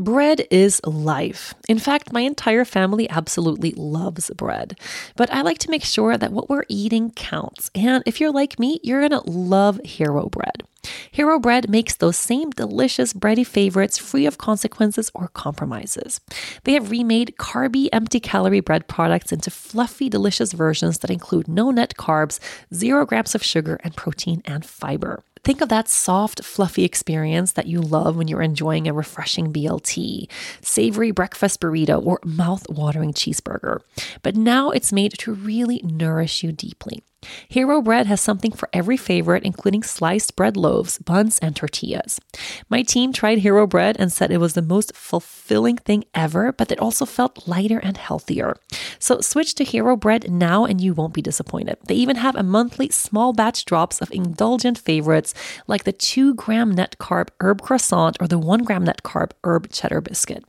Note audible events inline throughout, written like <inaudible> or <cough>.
Bread is life. In fact, my entire family absolutely loves bread. But I like to make sure that what we're eating counts. And if you're like me, you're going to love Hero Bread. Hero Bread makes those same delicious bready favorites free of consequences or compromises. They have remade carby, empty calorie bread products into fluffy, delicious versions that include no net carbs, zero grams of sugar, and protein and fiber. Think of that soft, fluffy experience that you love when you're enjoying a refreshing BLT, savory breakfast burrito, or mouth watering cheeseburger. But now it's made to really nourish you deeply. Hero Bread has something for every favorite, including sliced bread loaves, buns, and tortillas. My team tried Hero Bread and said it was the most fulfilling thing ever, but it also felt lighter and healthier. So switch to Hero Bread now and you won't be disappointed. They even have a monthly small batch drops of indulgent favorites like the 2 gram net carb herb croissant or the 1 gram net carb herb cheddar biscuit.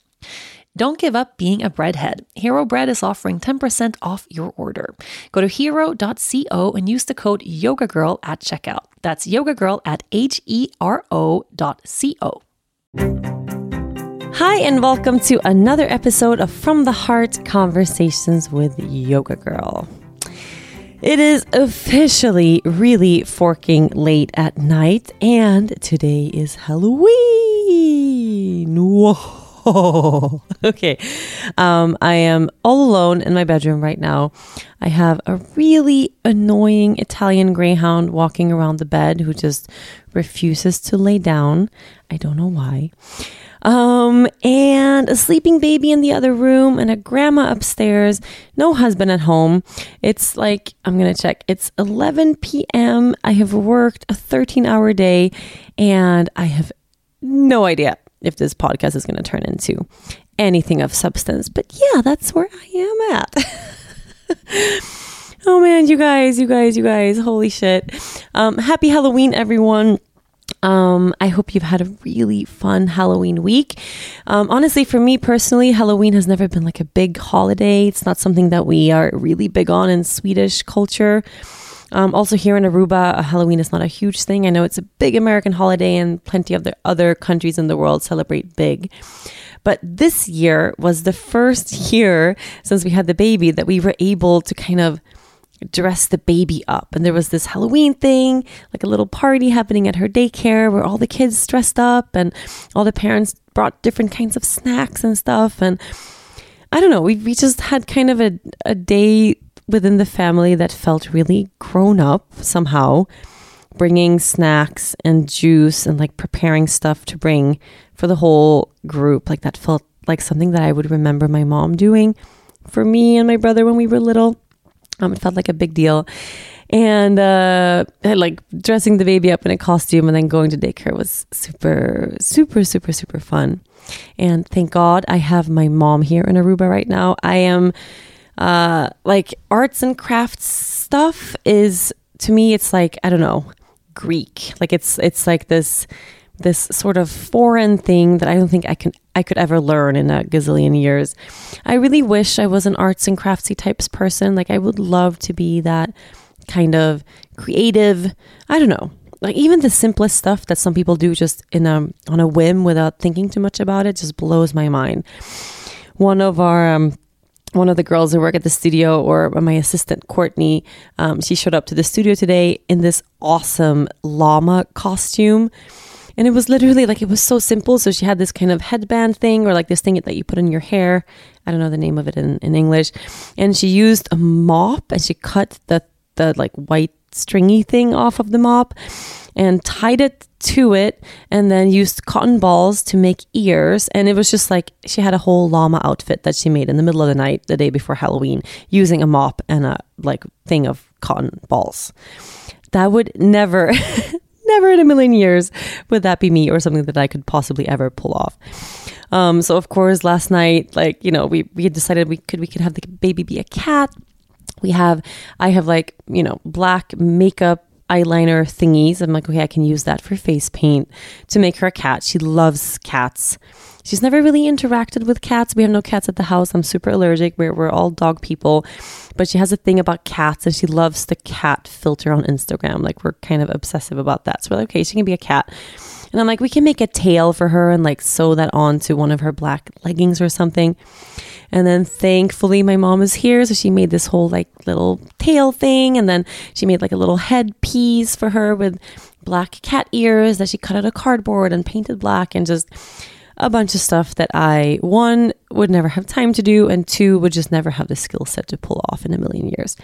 Don't give up being a breadhead. Hero Bread is offering 10% off your order. Go to hero.co and use the code YogaGirl at checkout. That's YogaGirl at H E R O dot C O. Hi, and welcome to another episode of From the Heart Conversations with Yoga Girl. It is officially really forking late at night, and today is Halloween. Whoa. Oh, <laughs> okay. Um, I am all alone in my bedroom right now. I have a really annoying Italian greyhound walking around the bed who just refuses to lay down. I don't know why. Um, and a sleeping baby in the other room, and a grandma upstairs. No husband at home. It's like, I'm gonna check. It's 11 p.m. I have worked a 13 hour day, and I have no idea if this podcast is going to turn into anything of substance. But yeah, that's where I am at. <laughs> oh man, you guys, you guys, you guys, holy shit. Um, happy Halloween, everyone. Um, I hope you've had a really fun Halloween week. Um, honestly, for me personally, Halloween has never been like a big holiday. It's not something that we are really big on in Swedish culture. Um, also, here in Aruba, Halloween is not a huge thing. I know it's a big American holiday, and plenty of the other countries in the world celebrate big. But this year was the first year since we had the baby that we were able to kind of dress the baby up. And there was this Halloween thing, like a little party happening at her daycare where all the kids dressed up and all the parents brought different kinds of snacks and stuff. And I don't know, we, we just had kind of a, a day within the family that felt really grown up somehow, bringing snacks and juice and like preparing stuff to bring for the whole group. Like that felt like something that I would remember my mom doing for me and my brother when we were little. Um, it felt like a big deal. And uh, like dressing the baby up in a costume and then going to daycare was super, super, super, super fun. And thank God I have my mom here in Aruba right now. I am uh, like arts and crafts stuff is to me it's like I don't know Greek like it's it's like this this sort of foreign thing that I don't think I can I could ever learn in a gazillion years. I really wish I was an arts and craftsy types person. Like I would love to be that kind of creative. I don't know. Like even the simplest stuff that some people do just in a on a whim without thinking too much about it just blows my mind. One of our um, one of the girls who work at the studio or my assistant courtney um, she showed up to the studio today in this awesome llama costume. And it was literally like it was so simple. So she had this kind of headband thing or like this thing that you put in your hair. I don't know the name of it in, in english. And she used a mop and she cut the the like white stringy thing off of the mop and tied it to it and then used cotton balls to make ears. And it was just like she had a whole llama outfit that she made in the middle of the night, the day before Halloween, using a mop and a like thing of cotton balls. That would never, <laughs> never in a million years would that be me or something that I could possibly ever pull off. Um, so of course, last night, like you know, we we had decided we could we could have the baby be a cat. We have I have like you know black makeup eyeliner thingies. I'm like, okay, I can use that for face paint to make her a cat. She loves cats. She's never really interacted with cats. We have no cats at the house. I'm super allergic. We're, we're all dog people. But she has a thing about cats and she loves the cat filter on Instagram. Like, we're kind of obsessive about that. So we're like, okay, she can be a cat. And I'm like, we can make a tail for her and like sew that onto one of her black leggings or something. And then thankfully my mom is here. So she made this whole like little tail thing. And then she made like a little headpiece for her with black cat ears that she cut out of cardboard and painted black and just a bunch of stuff that I, one, would never have time to do, and two, would just never have the skill set to pull off in a million years.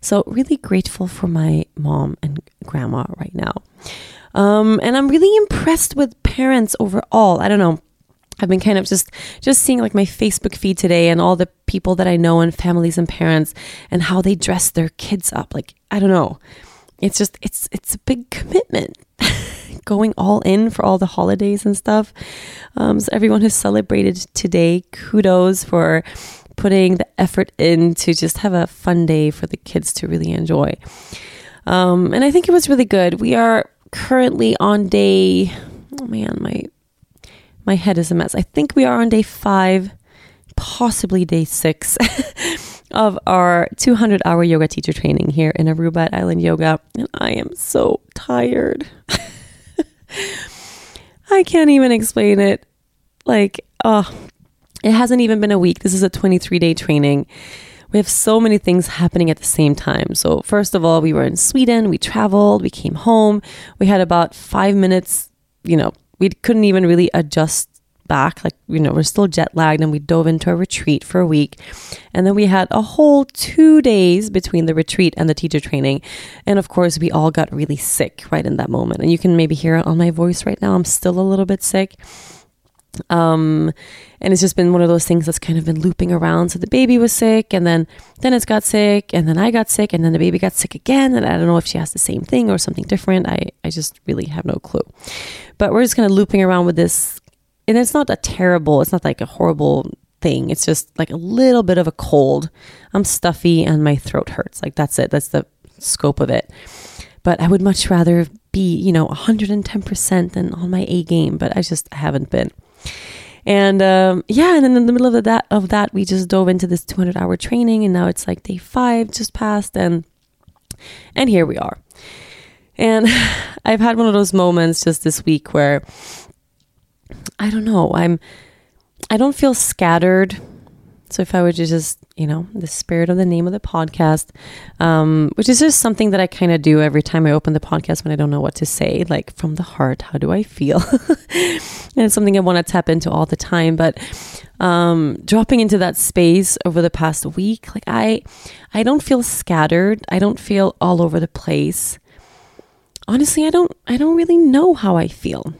So, really grateful for my mom and grandma right now. Um, and I'm really impressed with parents overall. I don't know. I've been kind of just just seeing like my Facebook feed today and all the people that I know and families and parents and how they dress their kids up. Like I don't know. It's just it's it's a big commitment. <laughs> Going all in for all the holidays and stuff. Um, so everyone who celebrated today, kudos for putting the effort in to just have a fun day for the kids to really enjoy. Um, and I think it was really good. We are currently on day. Oh man, my my head is a mess. I think we are on day five, possibly day six <laughs> of our 200 hour yoga teacher training here in Aruba at Island Yoga. And I am so tired. <laughs> I can't even explain it. Like, oh, it hasn't even been a week. This is a 23 day training. We have so many things happening at the same time. So, first of all, we were in Sweden, we traveled, we came home. We had about five minutes, you know, we couldn't even really adjust back. Like, you know, we're still jet lagged and we dove into a retreat for a week. And then we had a whole two days between the retreat and the teacher training. And of course, we all got really sick right in that moment. And you can maybe hear it on my voice right now. I'm still a little bit sick. Um, and it's just been one of those things that's kind of been looping around. So the baby was sick, and then Dennis got sick, and then I got sick, and then the baby got sick again. And I don't know if she has the same thing or something different. I I just really have no clue. But we're just kind of looping around with this and it's not a terrible, it's not like a horrible thing. It's just like a little bit of a cold. I'm stuffy and my throat hurts. Like that's it. That's the scope of it. But I would much rather be, you know, 110% than on my A game, but I just haven't been. And um, yeah, and then in the middle of that of that, we just dove into this 200 hour training, and now it's like day five just passed, and and here we are. And <laughs> I've had one of those moments just this week where I don't know. I'm I don't feel scattered. So if I were to just, you know, the spirit of the name of the podcast, um, which is just something that I kind of do every time I open the podcast when I don't know what to say, like from the heart, how do I feel? <laughs> and it's something I want to tap into all the time. But um, dropping into that space over the past week, like I, I don't feel scattered. I don't feel all over the place. Honestly, I don't, I don't really know how I feel.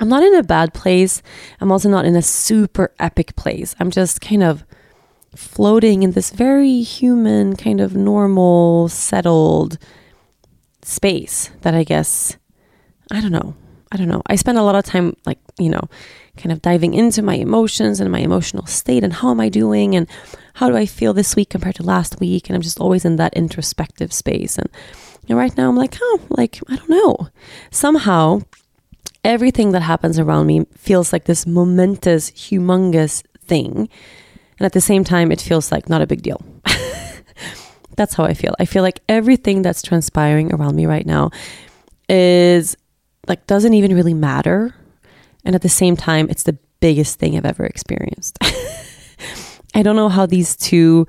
I'm not in a bad place. I'm also not in a super epic place. I'm just kind of floating in this very human, kind of normal, settled space that I guess, I don't know. I don't know. I spend a lot of time, like, you know, kind of diving into my emotions and my emotional state and how am I doing and how do I feel this week compared to last week. And I'm just always in that introspective space. And, and right now I'm like, oh, like, I don't know. Somehow, everything that happens around me feels like this momentous, humongous thing. And at the same time, it feels like not a big deal. <laughs> that's how I feel. I feel like everything that's transpiring around me right now is like doesn't even really matter. And at the same time, it's the biggest thing I've ever experienced. <laughs> I don't know how these two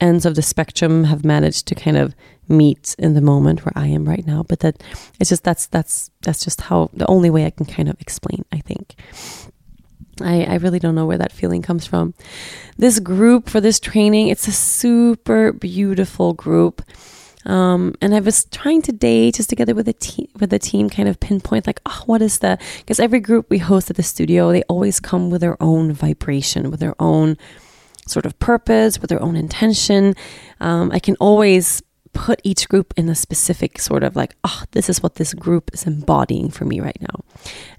ends of the spectrum have managed to kind of meet in the moment where I am right now. But that it's just that's that's that's just how the only way I can kind of explain, I think. I, I really don't know where that feeling comes from. This group for this training, it's a super beautiful group. Um, and I was trying today, just together with the team, with the team, kind of pinpoint like, oh, what is the? Because every group we host at the studio, they always come with their own vibration, with their own sort of purpose, with their own intention. Um, I can always put each group in a specific sort of like, oh, this is what this group is embodying for me right now.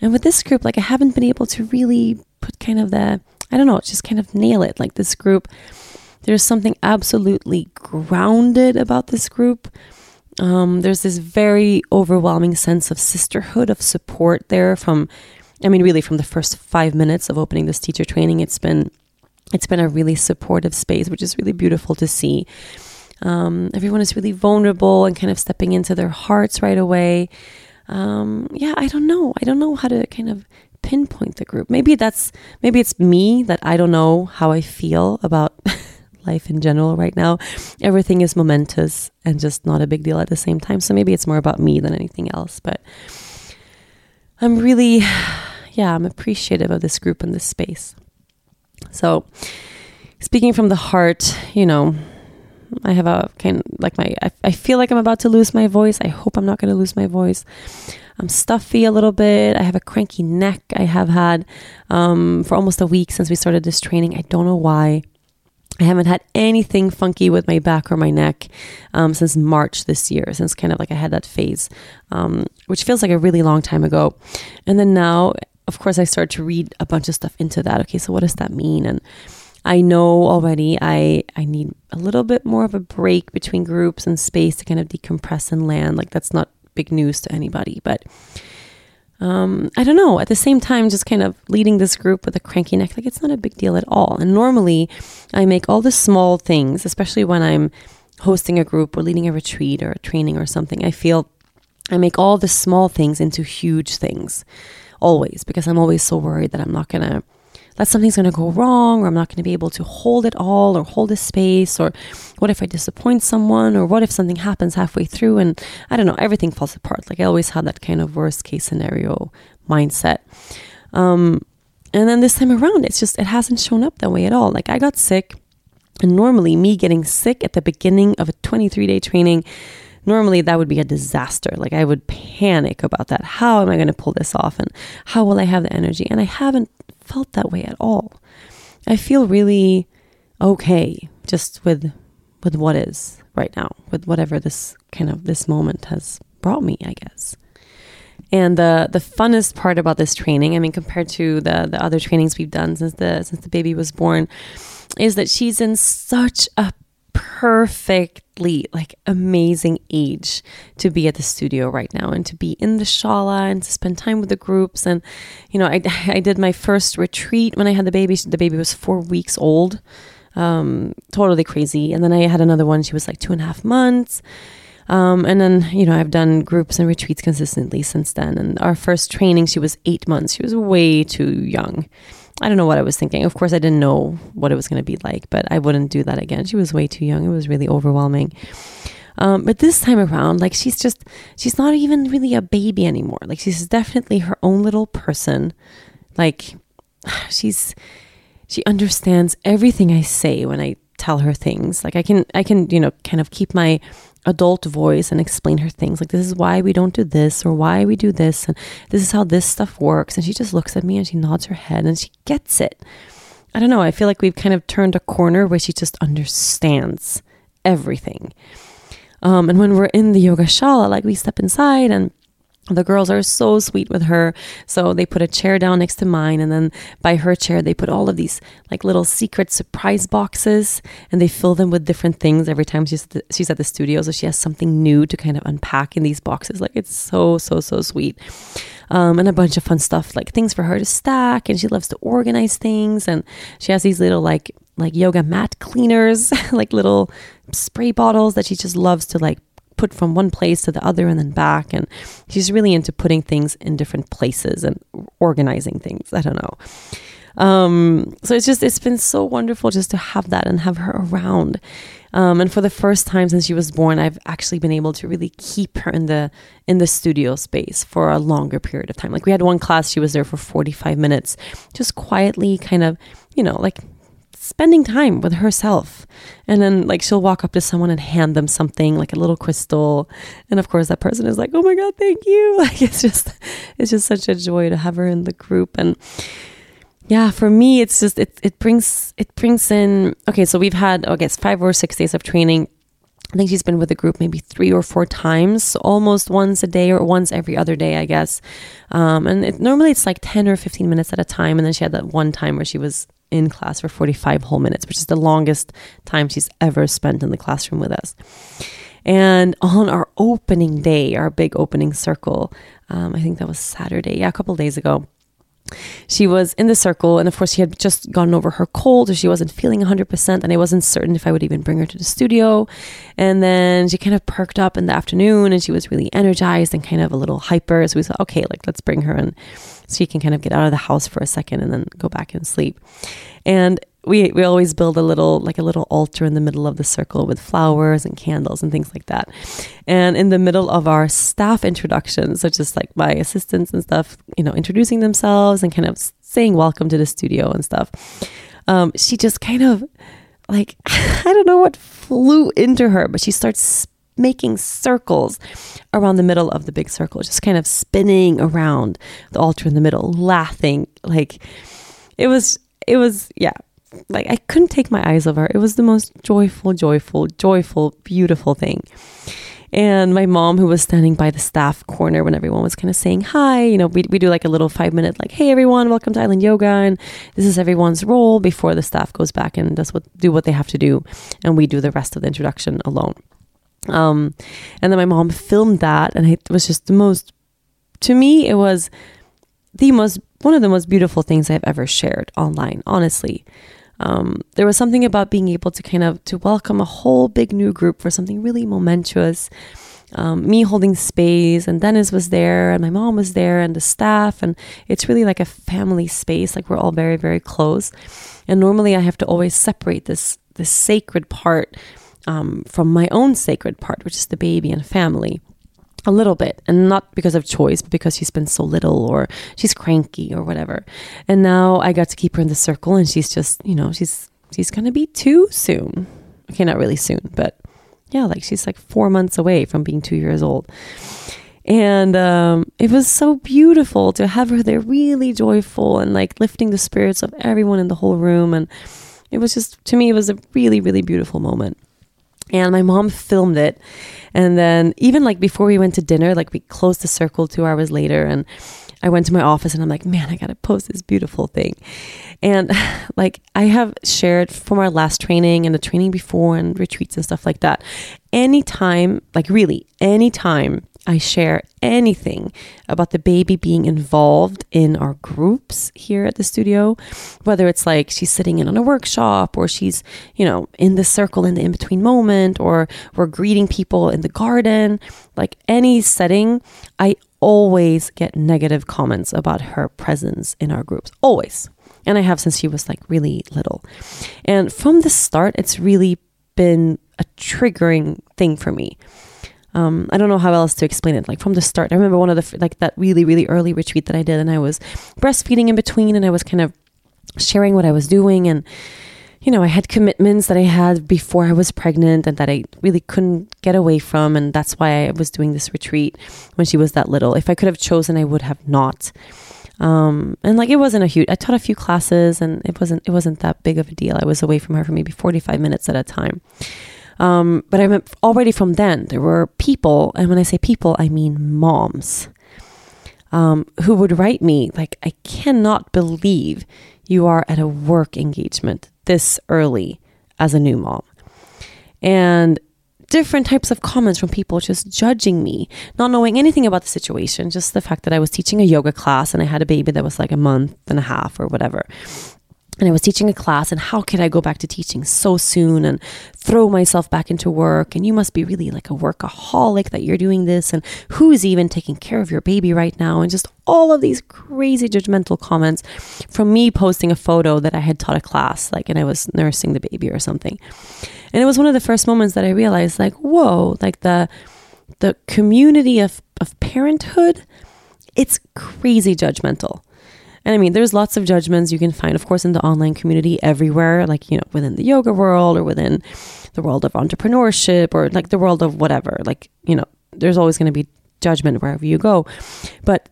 And with this group, like I haven't been able to really put kind of the, I don't know, just kind of nail it. Like this group, there's something absolutely grounded about this group. Um, there's this very overwhelming sense of sisterhood, of support there from, I mean, really from the first five minutes of opening this teacher training, it's been, it's been a really supportive space, which is really beautiful to see. Um, everyone is really vulnerable and kind of stepping into their hearts right away. um, yeah, I don't know. I don't know how to kind of pinpoint the group. Maybe that's maybe it's me that I don't know how I feel about <laughs> life in general right now. Everything is momentous and just not a big deal at the same time. So maybe it's more about me than anything else. But I'm really, <sighs> yeah, I'm appreciative of this group and this space. So, speaking from the heart, you know, I have a kind like my, I, I feel like I'm about to lose my voice. I hope I'm not going to lose my voice. I'm stuffy a little bit. I have a cranky neck. I have had um, for almost a week since we started this training. I don't know why. I haven't had anything funky with my back or my neck um, since March this year, since kind of like I had that phase, um, which feels like a really long time ago. And then now, of course, I start to read a bunch of stuff into that. Okay, so what does that mean? And I know already I I need a little bit more of a break between groups and space to kind of decompress and land. Like that's not big news to anybody, but um, I don't know. At the same time, just kind of leading this group with a cranky neck, like it's not a big deal at all. And normally, I make all the small things, especially when I'm hosting a group or leading a retreat or a training or something. I feel I make all the small things into huge things, always, because I'm always so worried that I'm not gonna that something's going to go wrong or I'm not going to be able to hold it all or hold a space or what if I disappoint someone or what if something happens halfway through and I don't know, everything falls apart. Like I always had that kind of worst case scenario mindset. Um, and then this time around, it's just, it hasn't shown up that way at all. Like I got sick and normally me getting sick at the beginning of a 23 day training normally that would be a disaster. Like I would panic about that. How am I going to pull this off? And how will I have the energy? And I haven't felt that way at all. I feel really okay just with with what is right now, with whatever this kind of this moment has brought me, I guess. And the the funnest part about this training, I mean, compared to the the other trainings we've done since the since the baby was born, is that she's in such a perfectly like amazing age to be at the studio right now and to be in the shala and to spend time with the groups. And you know I, <laughs> I did my first retreat when I had the baby. The baby was four weeks old. Um, totally crazy. And then I had another one. She was like two and a half months. Um, and then you know I've done groups and retreats consistently since then. And our first training she was eight months. She was way too young I don't know what I was thinking. Of course, I didn't know what it was going to be like, but I wouldn't do that again. She was way too young. It was really overwhelming. Um, but this time around, like she's just, she's not even really a baby anymore. Like she's definitely her own little person. Like <sighs> she's, she understands everything I say when I tell her things. Like I can, I can, you know, kind of keep my adult voice and explain her things like this is why we don't do this or why we do this and this is how this stuff works and she just looks at me and she nods her head and she gets it. I don't know i feel like we've kind of turned a corner where she just understands everything. Um, and when we're in the yoga shala like we step inside and the girls are so sweet with her. So they put a chair down next to mine, and then by her chair, they put all of these like little secret surprise boxes, and they fill them with different things every time she's she's at the studio. So she has something new to kind of unpack in these boxes. Like it's so so so sweet, um, and a bunch of fun stuff like things for her to stack, and she loves to organize things, and she has these little like like yoga mat cleaners, <laughs> like little spray bottles that she just loves to like put from one place to the other and then back. And she's really into putting things in different places and organizing things. I don't know. Um, so it's just, it's been so wonderful just to have that and have her around. Um, and for the first time since she was born, I've actually been able to really keep her in the in the studio space for a longer period of time. Like we had one class, she was there for 45 minutes, just quietly kind of, you know, like spending time with herself. And then like she'll walk up to someone and hand them something like a little crystal. And of course that person is like, "Oh my god, thank you." <laughs> Like it's just it's just such a joy to have her in the group and yeah, for me it's just it it brings it brings in okay, so we've had I guess 5 or 6 days of training. I think she's been with the group maybe three or four times, almost once a day or once every other day, I guess. Um, and it, normally it's like 10 or 15 minutes at a time. And then she had that one time where she was in class for 45 whole minutes, which is the longest time she's ever spent in the classroom with us. And on our opening day, our big opening circle, um, I think that was Saturday, yeah, a couple days ago, she was in the circle and of course she had just gotten over her cold so she wasn't feeling 100% and i wasn't certain if i would even bring her to the studio. And then she kind of perked up in the afternoon and she was really energized and kind of a little hyper so we thought okay like let's bring her and so she can kind of get out of the house for a second and then go back and sleep. And we we always build a little like a little altar in the middle of the circle with flowers and candles and things like that. And in the middle of our staff introductions, so just like my assistants and stuff, you know, introducing themselves and kind of saying welcome to the studio and stuff. Um, she just kind of like <laughs> I don't know what flew into her, but she starts making circles around the middle of the big circle, just kind of spinning around the altar in the middle, laughing like it was it was yeah like I couldn't take my eyes off her. It was the most joyful, joyful, joyful, beautiful thing. And my mom, who was standing by the staff corner when everyone was kind of saying hi, you know, we, we do like a little five minute, like, hey everyone, welcome to Island Yoga. And this is everyone's role before the staff goes back and does what do what they have to do. And we do the rest of the introduction alone. Um, and then my mom filmed that, and it was just the most, to me, it was the most, one of the most beautiful things I've ever shared online, honestly. Um, there was something about being able to kind of to welcome a whole big new group for something really momentous. Um, me holding space, and Dennis was there, and my mom was there, and the staff, and it's really like a family space. Like we're all very, very close. And normally, I have to always separate this this sacred part um, from my own sacred part, which is the baby and family a little bit and not because of choice but because she's been so little or she's cranky or whatever. And now i got to keep her in the circle and she's just you know she's she's gonna be two soon. Okay not really soon but yeah like she's like four months away from being two years old. And um, it was so beautiful to have her there really joyful and like lifting the spirits of everyone in the whole room. And it was just to me it was a really really beautiful moment and my mom filmed it. And then even like before we went to dinner like we closed the circle two hours later and i went to my office and i'm like man i gotta post this beautiful thing. And <sighs> like i have shared from our last training and the training before and retreats and stuff like that. Anytime like really anytime I share anything about the baby being involved in our groups here at the studio, whether it's like she's sitting in on a workshop or she's, you know, in the circle in the in between moment or we're greeting people in the garden, like any setting, I always get negative comments about her presence in our groups. Always. And I have since she was like really little. And from the start, it's really been a triggering thing for me um, I don't know how else to explain it. Like from the start, I remember one of the like that really really early retreat that I did, and I was breastfeeding in between, and I was kind of sharing what I was doing, and you know, I had commitments that I had before I was pregnant, and that I really couldn't get away from, and that's why I was doing this retreat when she was that little. If I could have chosen, I would have not. Um, and like it wasn't a huge. I taught a few classes, and it wasn't it wasn't that big of a deal. I was away from her for maybe forty five minutes at a time. Um, but I mean, already from then, there were people, and when I say people, I mean moms, um, who would write me, like, I cannot believe you are at a work engagement this early as a new mom. And different types of comments from people just judging me, not knowing anything about the situation, just the fact that I was teaching a yoga class and I had a baby that was like a month and a half or whatever and I was teaching a class, and how could I go back to teaching so soon and throw myself back into work? And you must be really like a workaholic that you're doing this, and who's even taking care of your baby right now? And just all of these crazy judgmental comments from me posting a photo that I had taught a class, like, and I was nursing the baby or something. And it was one of the first moments that I realized, like, whoa, like the the community of, of parenthood, it's crazy judgmental and I mean, there's lots of judgments you can find, of course, in the online community everywhere, like, you know, within the yoga world or within the world of entrepreneurship or like the world of whatever. Like, you know, there's always going to be judgment wherever you go. But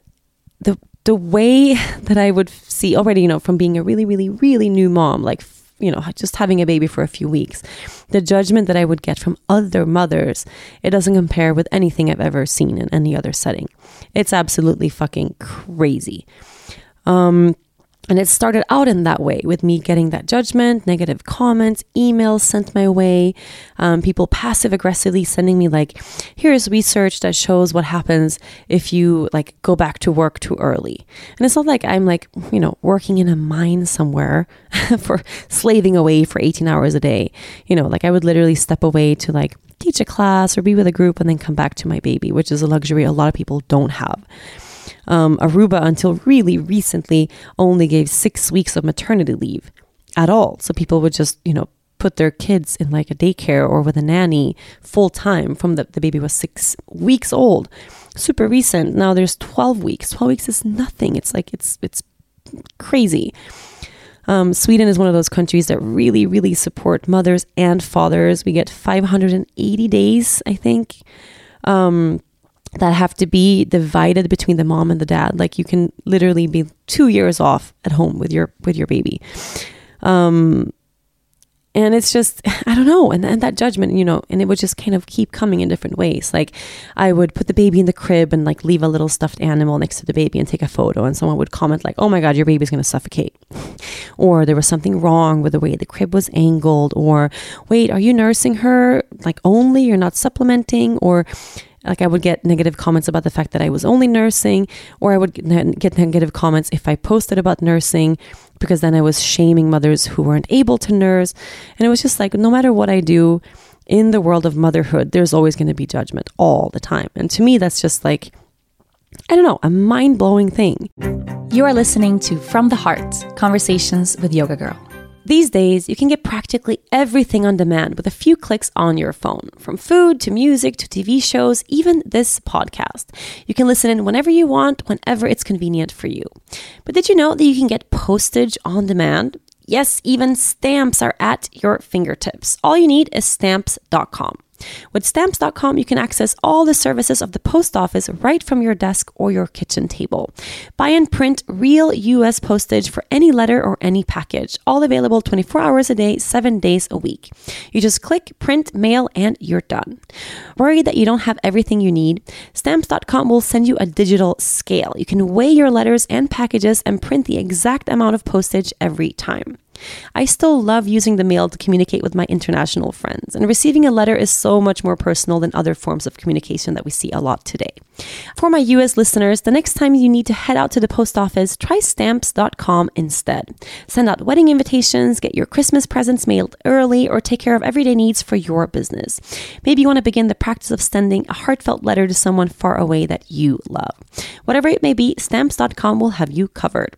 the, the way <laughs> that I would see already, you know, from being a really, really, really new mom, like, you know, just having a baby for a few weeks, the judgment that I would get from other mothers, it doesn't compare with anything I've ever seen in any other setting. It's absolutely fucking crazy. Um, And it started out in that way with me getting that judgment, negative comments, emails sent my way, um, people passive aggressively sending me, like, here's research that shows what happens if you like go back to work too early. And it's not like I'm like, you know, working in a mine somewhere <laughs> for slaving away for 18 hours a day. You know, like I would literally step away to like teach a class or be with a group and then come back to my baby, which is a luxury a lot of people don't have. Um, Aruba, until really recently, only gave six weeks of maternity leave at all. So people would just, you know, put their kids in like a daycare or with a nanny full time from the, the baby was six weeks old. Super recent. Now there's 12 weeks. 12 weeks is nothing. It's like, it's, it's crazy. Um, Sweden is one of those countries that really, really support mothers and fathers. We get 580 days, I think. Um, that have to be divided between the mom and the dad. Like you can literally be two years off at home with your with your baby. Um, and it's just <laughs> i don't know. And, and that judgment you know and it would just kind of keep coming in different ways. Like i would put the baby in the crib and like leave a little stuffed animal next to the baby and take a photo. And someone would comment like oh my god your baby's going to suffocate. <laughs> Or there was something wrong with the way the crib was angled. Or wait are you nursing her like only? You're not supplementing? Or like I would get negative comments about the fact that I was only nursing, or I would get negative comments if I posted about nursing because then I was shaming mothers who weren't able to nurse. And it was just like, no matter what I do in the world of motherhood, there's always going to be judgment all the time. And to me, that's just like, I don't know, a mind blowing thing. You are listening to From the Heart Conversations with Yoga Girl. These days, you can get practically everything on demand with a few clicks on your phone. From food to music to TV shows, even this podcast. You can listen in whenever you want, whenever it's convenient for you. But did you know that you can get postage on demand? Yes, even stamps are at your fingertips. All you need is stamps.com. With stamps.com, you can access all the services of the post office right from your desk or your kitchen table. Buy and print real US postage for any letter or any package, all available 24 hours a day, 7 days a week. You just click, print, mail, and you're done. Worried that you don't have everything you need? Stamps.com will send you a digital scale. You can weigh your letters and packages and print the exact amount of postage every time. I still love using the mail to communicate with my international friends, and receiving a letter is so much more personal than other forms of communication that we see a lot today. For my US listeners, the next time you need to head out to the post office, try stamps.com instead. Send out wedding invitations, get your Christmas presents mailed early, or take care of everyday needs for your business. Maybe you want to begin the practice of sending a heartfelt letter to someone far away that you love. Whatever it may be, stamps.com will have you covered.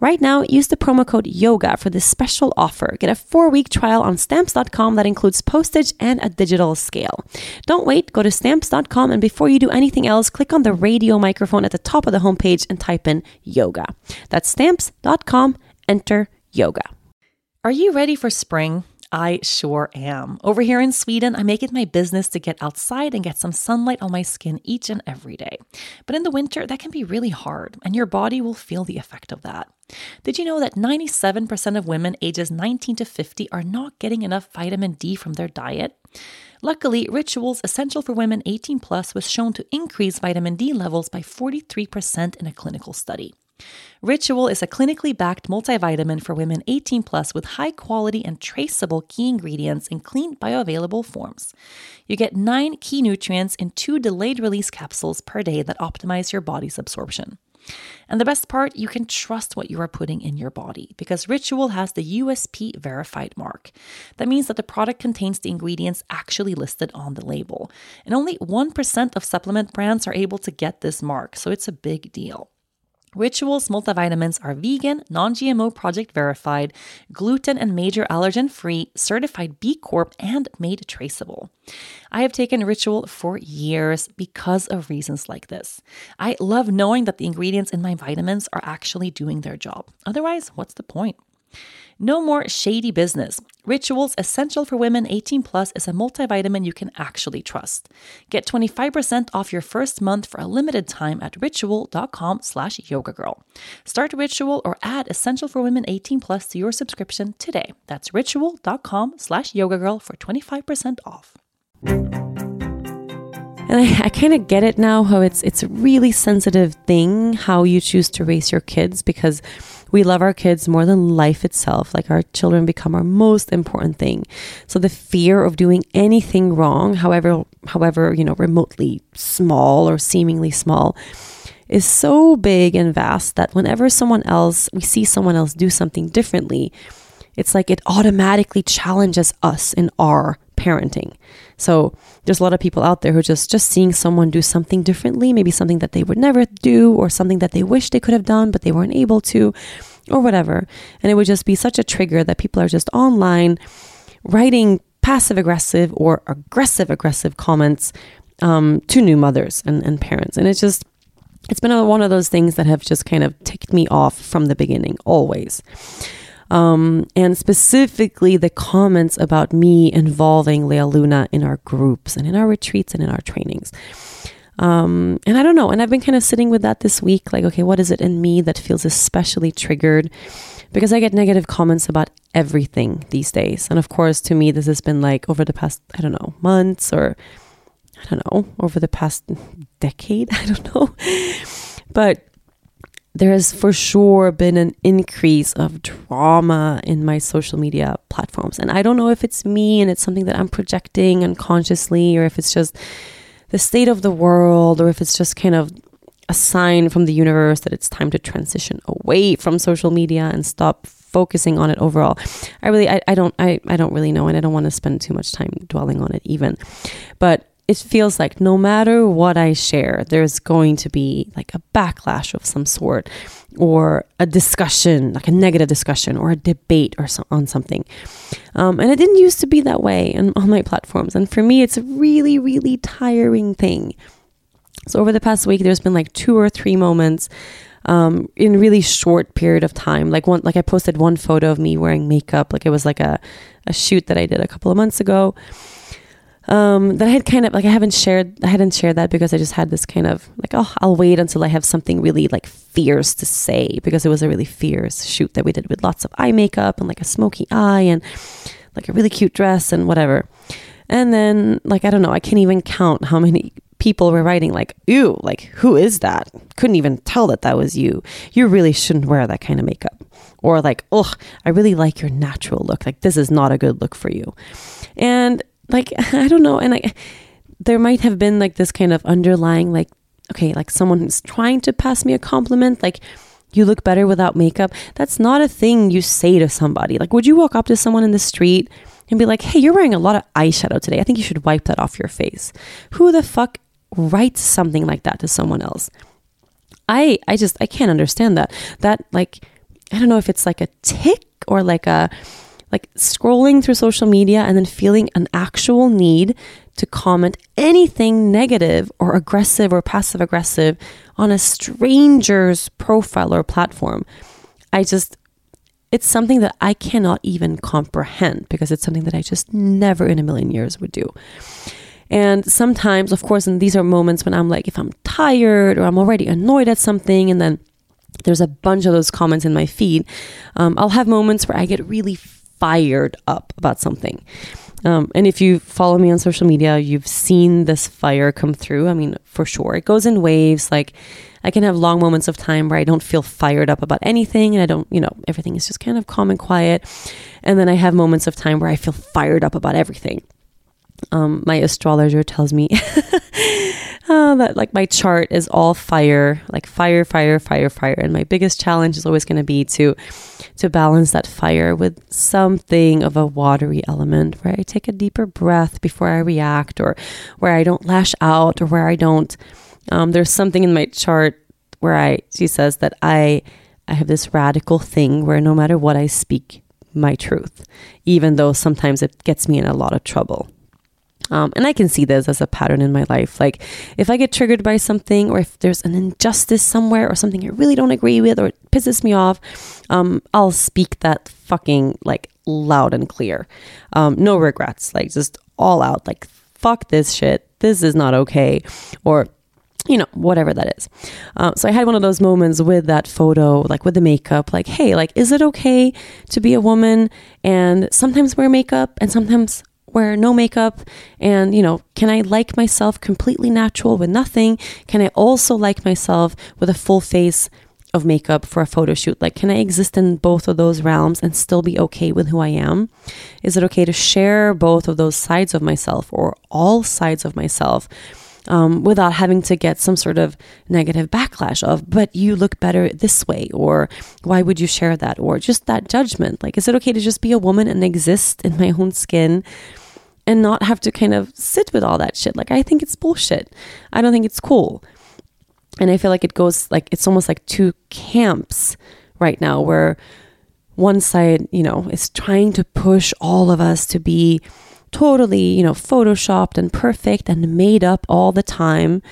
Right now, use the promo code YOGA for this special offer. Get a four week trial on stamps.com that includes postage and a digital scale. Don't wait, go to stamps.com and before you do anything else, click on the radio microphone at the top of the homepage and type in yoga. That's stamps.com, enter yoga. Are you ready for spring? I sure am. Over here in Sweden, I make it my business to get outside and get some sunlight on my skin each and every day. But in the winter, that can be really hard, and your body will feel the effect of that. Did you know that 97% of women ages 19 to 50 are not getting enough vitamin D from their diet? Luckily, Rituals Essential for Women 18 Plus was shown to increase vitamin D levels by 43% in a clinical study. Ritual is a clinically backed multivitamin for women 18 plus with high quality and traceable key ingredients in clean bioavailable forms. You get nine key nutrients in two delayed release capsules per day that optimize your body's absorption. And the best part, you can trust what you are putting in your body because Ritual has the USP verified mark. That means that the product contains the ingredients actually listed on the label. And only 1% of supplement brands are able to get this mark, so it's a big deal. Rituals multivitamins are vegan, non GMO project verified, gluten and major allergen free, certified B Corp, and made traceable. I have taken Ritual for years because of reasons like this. I love knowing that the ingredients in my vitamins are actually doing their job. Otherwise, what's the point? No more shady business. Rituals Essential for Women 18 Plus is a multivitamin you can actually trust. Get 25% off your first month for a limited time at ritual.com slash yogagirl. Start Ritual or add Essential for Women 18 Plus to your subscription today. That's ritual.com slash yogagirl for 25% off. And I, I kind of get it now how it's it's a really sensitive thing how you choose to raise your kids because We love our kids more than life itself. Like our children become our most important thing. So the fear of doing anything wrong, however, however, you know, remotely small or seemingly small, is so big and vast that whenever someone else, we see someone else do something differently, it's like it automatically challenges us in our parenting. So there's a lot of people out there who just just seeing someone do something differently, maybe something that they would never do or something that they wish they could have done but they weren't able to or whatever. And it would just be such a trigger that people are just online writing passive aggressive or aggressive aggressive comments um, to new mothers and, and parents. And it's just it's been a, one of those things that have just kind of ticked me off from the beginning, always. Um, and specifically the comments about me involving Lea Luna in our groups and in our retreats and in our trainings. Um, and I don't know. And I've been kind of sitting with that this week. Like, okay, what is it in me that feels especially triggered? Because I get negative comments about everything these days. And of course, to me, this has been like over the past, I don't know, months or I don't know, over the past decade. <laughs> I don't know. But there has for sure been an increase of drama in my social media platforms. And I don't know if it's me and it's something that I'm projecting unconsciously or if it's just the state of the world or if it's just kind of a sign from the universe that it's time to transition away from social media and stop focusing on it overall. I really I, I don't I, I don't really know and I don't want to spend too much time dwelling on it even. But it feels like no matter what I share, there's going to be like a backlash of some sort or a discussion, like a negative discussion or a debate or so, on something. Um, and it didn't used to be that way on, on my platforms. And for me, it's a really, really tiring thing. So over the past week, there's been like two or three moments um, in really short period of time. Like one, like I posted one photo of me wearing makeup, like it was like a, a shoot that I did a couple of months ago um, that I had kind of like I haven't shared I hadn't shared that because I just had this kind of like oh I'll wait until I have something really like fierce to say because it was a really fierce shoot that we did with lots of eye makeup and like a smoky eye and like a really cute dress and whatever. And then like I don't know I can't even count how many people were writing like ew like who is that? Couldn't even tell that that was you. You really shouldn't wear that kind of makeup. Or like ugh i really like your natural look. Like this is not a good look for you. And like <laughs> I don't know, and I there might have been like this kind of underlying like okay, like someone who's trying to pass me a compliment, like you look better without makeup. That's not a thing you say to somebody. Like, would you walk up to someone in the street and be like, hey, you're wearing a lot of eyeshadow today. I think you should wipe that off your face. Who the fuck writes something like that to someone else? I I just I can't understand that. That like I don't know if it's like a tick or like a like scrolling through social media and then feeling an actual need to comment anything negative or aggressive or passive aggressive on a stranger's profile or platform. I just, it's something that I cannot even comprehend because it's something that I just never in a million years would do. And sometimes, of course, and these are moments when I'm like, if I'm tired or I'm already annoyed at something, and then there's a bunch of those comments in my feed, um, I'll have moments where I get really fired up about something. Um, and if you follow me on social media, you've seen this fire come through. I mean, for sure, it goes in waves. Like, I can have long moments of time where I don't feel fired up about anything and I don't, you know, everything is just kind of calm and quiet. And then I have moments of time where I feel fired up about everything. Um, my astrologer tells me <laughs> uh, that like my chart is all fire, like fire, fire, fire, fire. And my biggest challenge is always going to be to to balance that fire with something of a watery element where I take a deeper breath before I react, or where I don't lash out, or where I don't. Um, there's something in my chart where I she says that I I have this radical thing where no matter what I speak my truth, even though sometimes it gets me in a lot of trouble. Um, and I can see this as a pattern in my life. Like if I get triggered by something, or if there's an injustice somewhere, or something I really don't agree with, or it pisses me off, um, I'll speak that fucking like loud and clear. Um, no regrets, like just all out. Like fuck this shit. This is not okay. Or you know, whatever that is. Um, so I had one of those moments with that photo, like with the makeup, like, hey, like, is it okay to be a woman and sometimes wear makeup and sometimes wear no makeup and you know can i like myself completely natural with nothing can i also like myself with a full face of makeup for a photo shoot? Like, can I exist in both of those realms and still be okay with who I am? Is it okay to share both of those sides of myself or all sides of myself? Um, without having to get some sort of negative backlash of, but you look better this way, or why would you share that, or just that judgment. Like, is it okay to just be a woman and exist in my own skin and not have to kind of sit with all that shit? Like, I think it's bullshit. I don't think it's cool. And I feel like it goes like it's almost like two camps right now where one side, you know, is trying to push all of us to be totally, you know, photoshopped and perfect and made up all the time.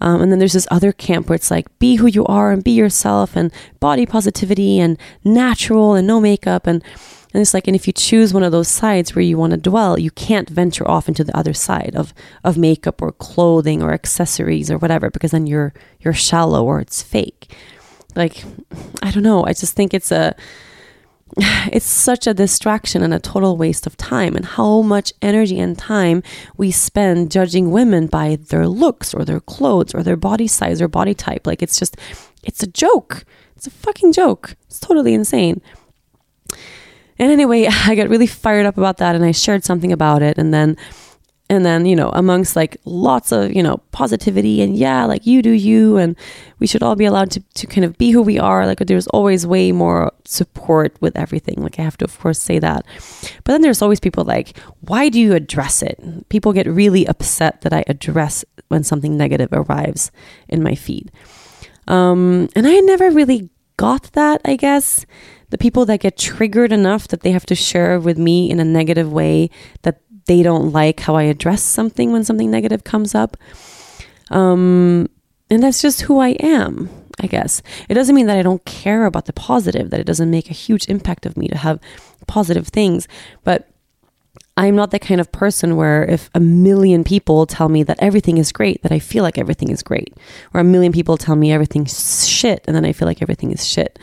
Um, and then there's this other camp where it's like, be who you are and be yourself and body positivity and natural and no makeup. And and it's like, and if you choose one of those sides where you want to dwell, you can't venture off into the other side of of makeup or clothing or accessories or whatever, because then you're you're shallow or it's fake. Like, I don't know. I just think it's a <sighs> it's such a distraction and a total waste of time and how much energy and time we spend judging women by their looks or their clothes or their body size or body type like it's just it's a joke it's a fucking joke it's totally insane and anyway, <laughs> I got really fired up about that and I shared something about it. And then, and then, you know, amongst like lots of, you know, positivity and yeah, like you do you and we should all be allowed to, to kind of be who we are. Like there's always way more support with everything. Like I have to, of course, say that. But then there's always people like, why do you address it? People get really upset that I address when something negative arrives in my feed. Um, and I never really got that, I guess the people that get triggered enough that they have to share with me in a negative way that they don't like how I address something when something negative comes up. Um, and that's just who I am, I guess. It doesn't mean that I don't care about the positive, that it doesn't make a huge impact of me to have positive things, but I'm not the kind of person where if a million people tell me that everything is great, that I feel like everything is great. Or a million people tell me everything's shit and then I feel like everything is shit.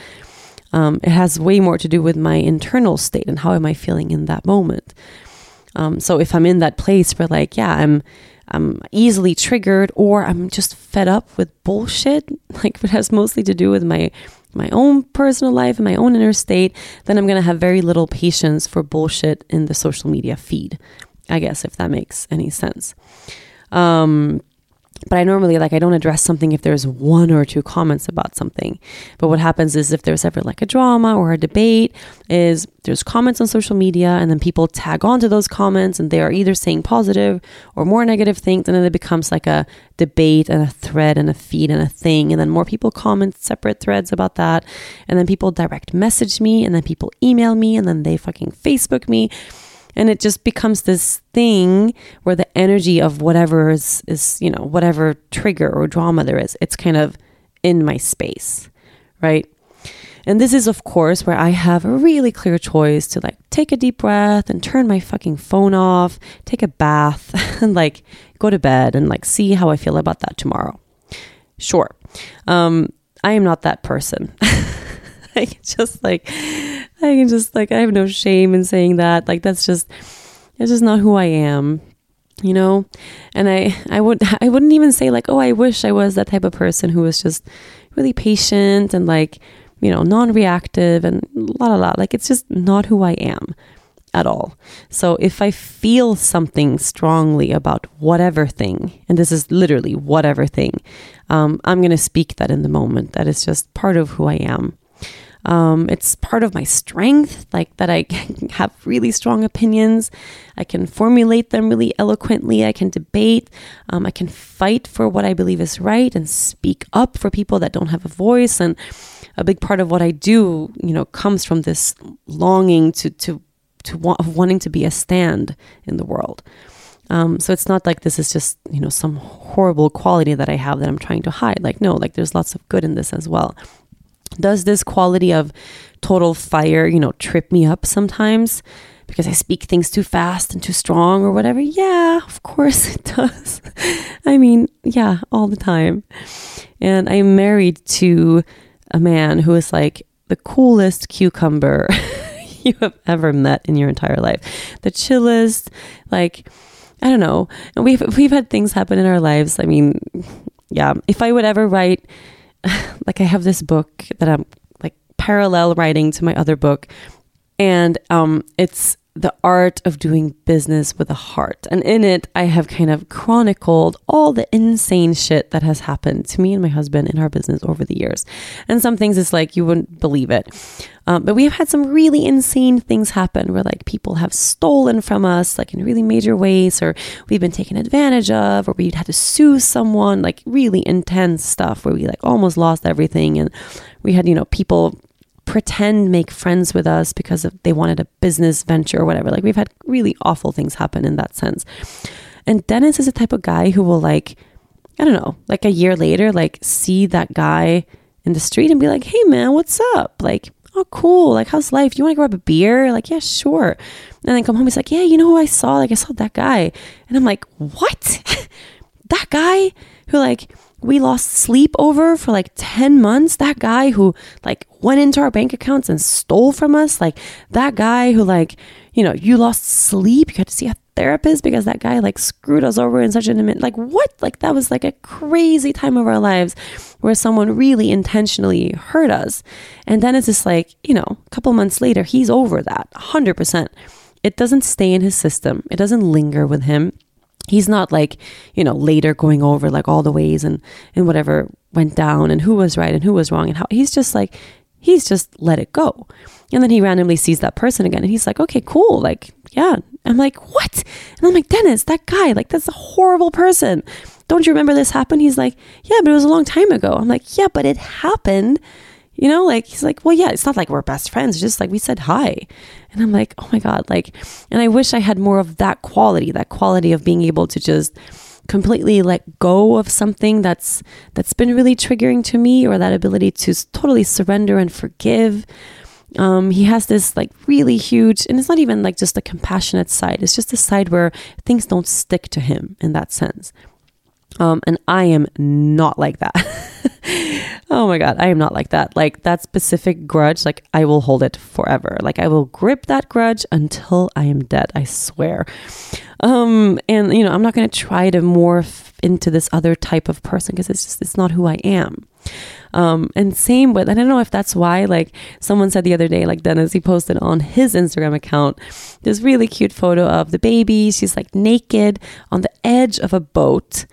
Um, it has way more to do with my internal state and how am I feeling in that moment. Um, so if I'm in that place where like, yeah, I'm I'm easily triggered or I'm just fed up with bullshit, <laughs> like it has mostly to do with my my own personal life and my own inner state, then I'm gonna have very little patience for bullshit in the social media feed. I guess if that makes any sense. Um, but I normally like I don't address something if there's one or two comments about something. But what happens is if there's ever like a drama or a debate is there's comments on social media and then people tag on to those comments and they are either saying positive or more negative things and then it becomes like a debate and a thread and a feed and a thing. And then more people comment separate threads about that. And then people direct message me and then people email me and then they fucking Facebook me and it just becomes this thing where the energy of whatever is, is you know whatever trigger or drama there is it's kind of in my space right? And this is of course where i have a really clear choice to like take a deep breath and turn my fucking phone off take a bath <laughs> and like go to bed and like see how i feel about that tomorrow. Sure. Um i am not that person <laughs> <laughs> i can just like I can just like I have no shame in saying that. Like that's just that's just not who I am. You know? And I I would <laughs> I wouldn't even say like, "Oh, I wish I was that type of person who was just really patient and like, you know, non-reactive and la la la." Like it's just not who I am at all. So if I feel something strongly about whatever thing, and this is literally whatever thing, um, I'm going to speak that in the moment. That is just part of who I am. Um, it's part of my strength, like that I <laughs> have really strong opinions. I can formulate them really eloquently. I can debate. Um, I can fight for what I believe is right and speak up for people that don't have a voice. And a big part of what I do, you know, comes from this longing to to to want, wanting to be a stand in the world. Um, so it's not like this is just you know some horrible quality that I have that I'm trying to hide. Like no, like there's lots of good in this as well. Does this quality of total fire, you know, trip me up sometimes because I speak things too fast and too strong or whatever? Yeah, of course <laughs> it does. I mean, yeah, all the time. And I'm married to a man who is like the coolest cucumber <laughs> you have ever met in your entire life. The chillest, like, I don't know. And we've we've had things happen in our lives. I mean, yeah, if I would ever write <laughs> like I have this book that I'm like parallel writing to my other book, and um, it's the art of doing business with a heart. And in it, I have kind of chronicled all the insane shit that has happened to me and my husband in our business over the years. And some things it's like you wouldn't believe it. Um, but we have had some really insane things happen where like people have stolen from us, like in really major ways, or we've been taken advantage of, or we'd had to sue someone, like really intense stuff where we like almost lost everything. And we had, you know, people pretend make friends with us because of, they wanted a business venture or whatever. Like we've had really awful things happen in that sense. And Dennis is the type of guy who will like, I don't know, like a year later, like see that guy in the street and be like, "Hey man, what's up?" Like, "Oh cool, like how's life? You want to grab a beer?" Like, "Yeah, sure." And then come home, he's like, "Yeah, you know who I saw? Like I saw that guy." And I'm like, "What? <laughs> that guy who like we lost sleep over for like 10 months. That guy who like went into our bank accounts and stole from us, like that guy who like, you know, you lost sleep, you had to see a therapist because that guy like screwed us over in such an immense like what? Like that was like a crazy time of our lives where someone really intentionally hurt us. And then it's just like, you know, a couple months later, he's over that 100%. It doesn't stay in his system. It doesn't linger with him he's not like you know later going over like all the ways and and whatever went down and who was right and who was wrong and how he's just like he's just let it go. And then he randomly sees that person again and he's like okay cool like yeah. I'm like what? And i'm like dennis that guy like that's a horrible person. Don't you remember this happened? He's like yeah but it was a long time ago. I'm like yeah but it happened you know, like he's like, well, yeah, it's not like we're best friends. It's just like we said hi. And I'm like, oh my God. Like, and I wish I had more of that quality, that quality of being able to just completely let go of something that's that's been really triggering to me or that ability to totally surrender and forgive um, he has this like really huge and it's not even like just a compassionate side it's just a side where things don't stick to him in that sense um, and i am not like that <laughs> <laughs> oh my God, I am not like that. Like that specific grudge, like I will hold it forever. Like I will grip that grudge until I am dead, I swear. Um, and you know, I'm not going to try to morph into this other type of person because it's just, it's not who I am. Um, and same with, I don't know if that's why, like someone said the other day, like Dennis, he posted on his Instagram account this really cute photo of the baby. She's like naked on the edge of a boat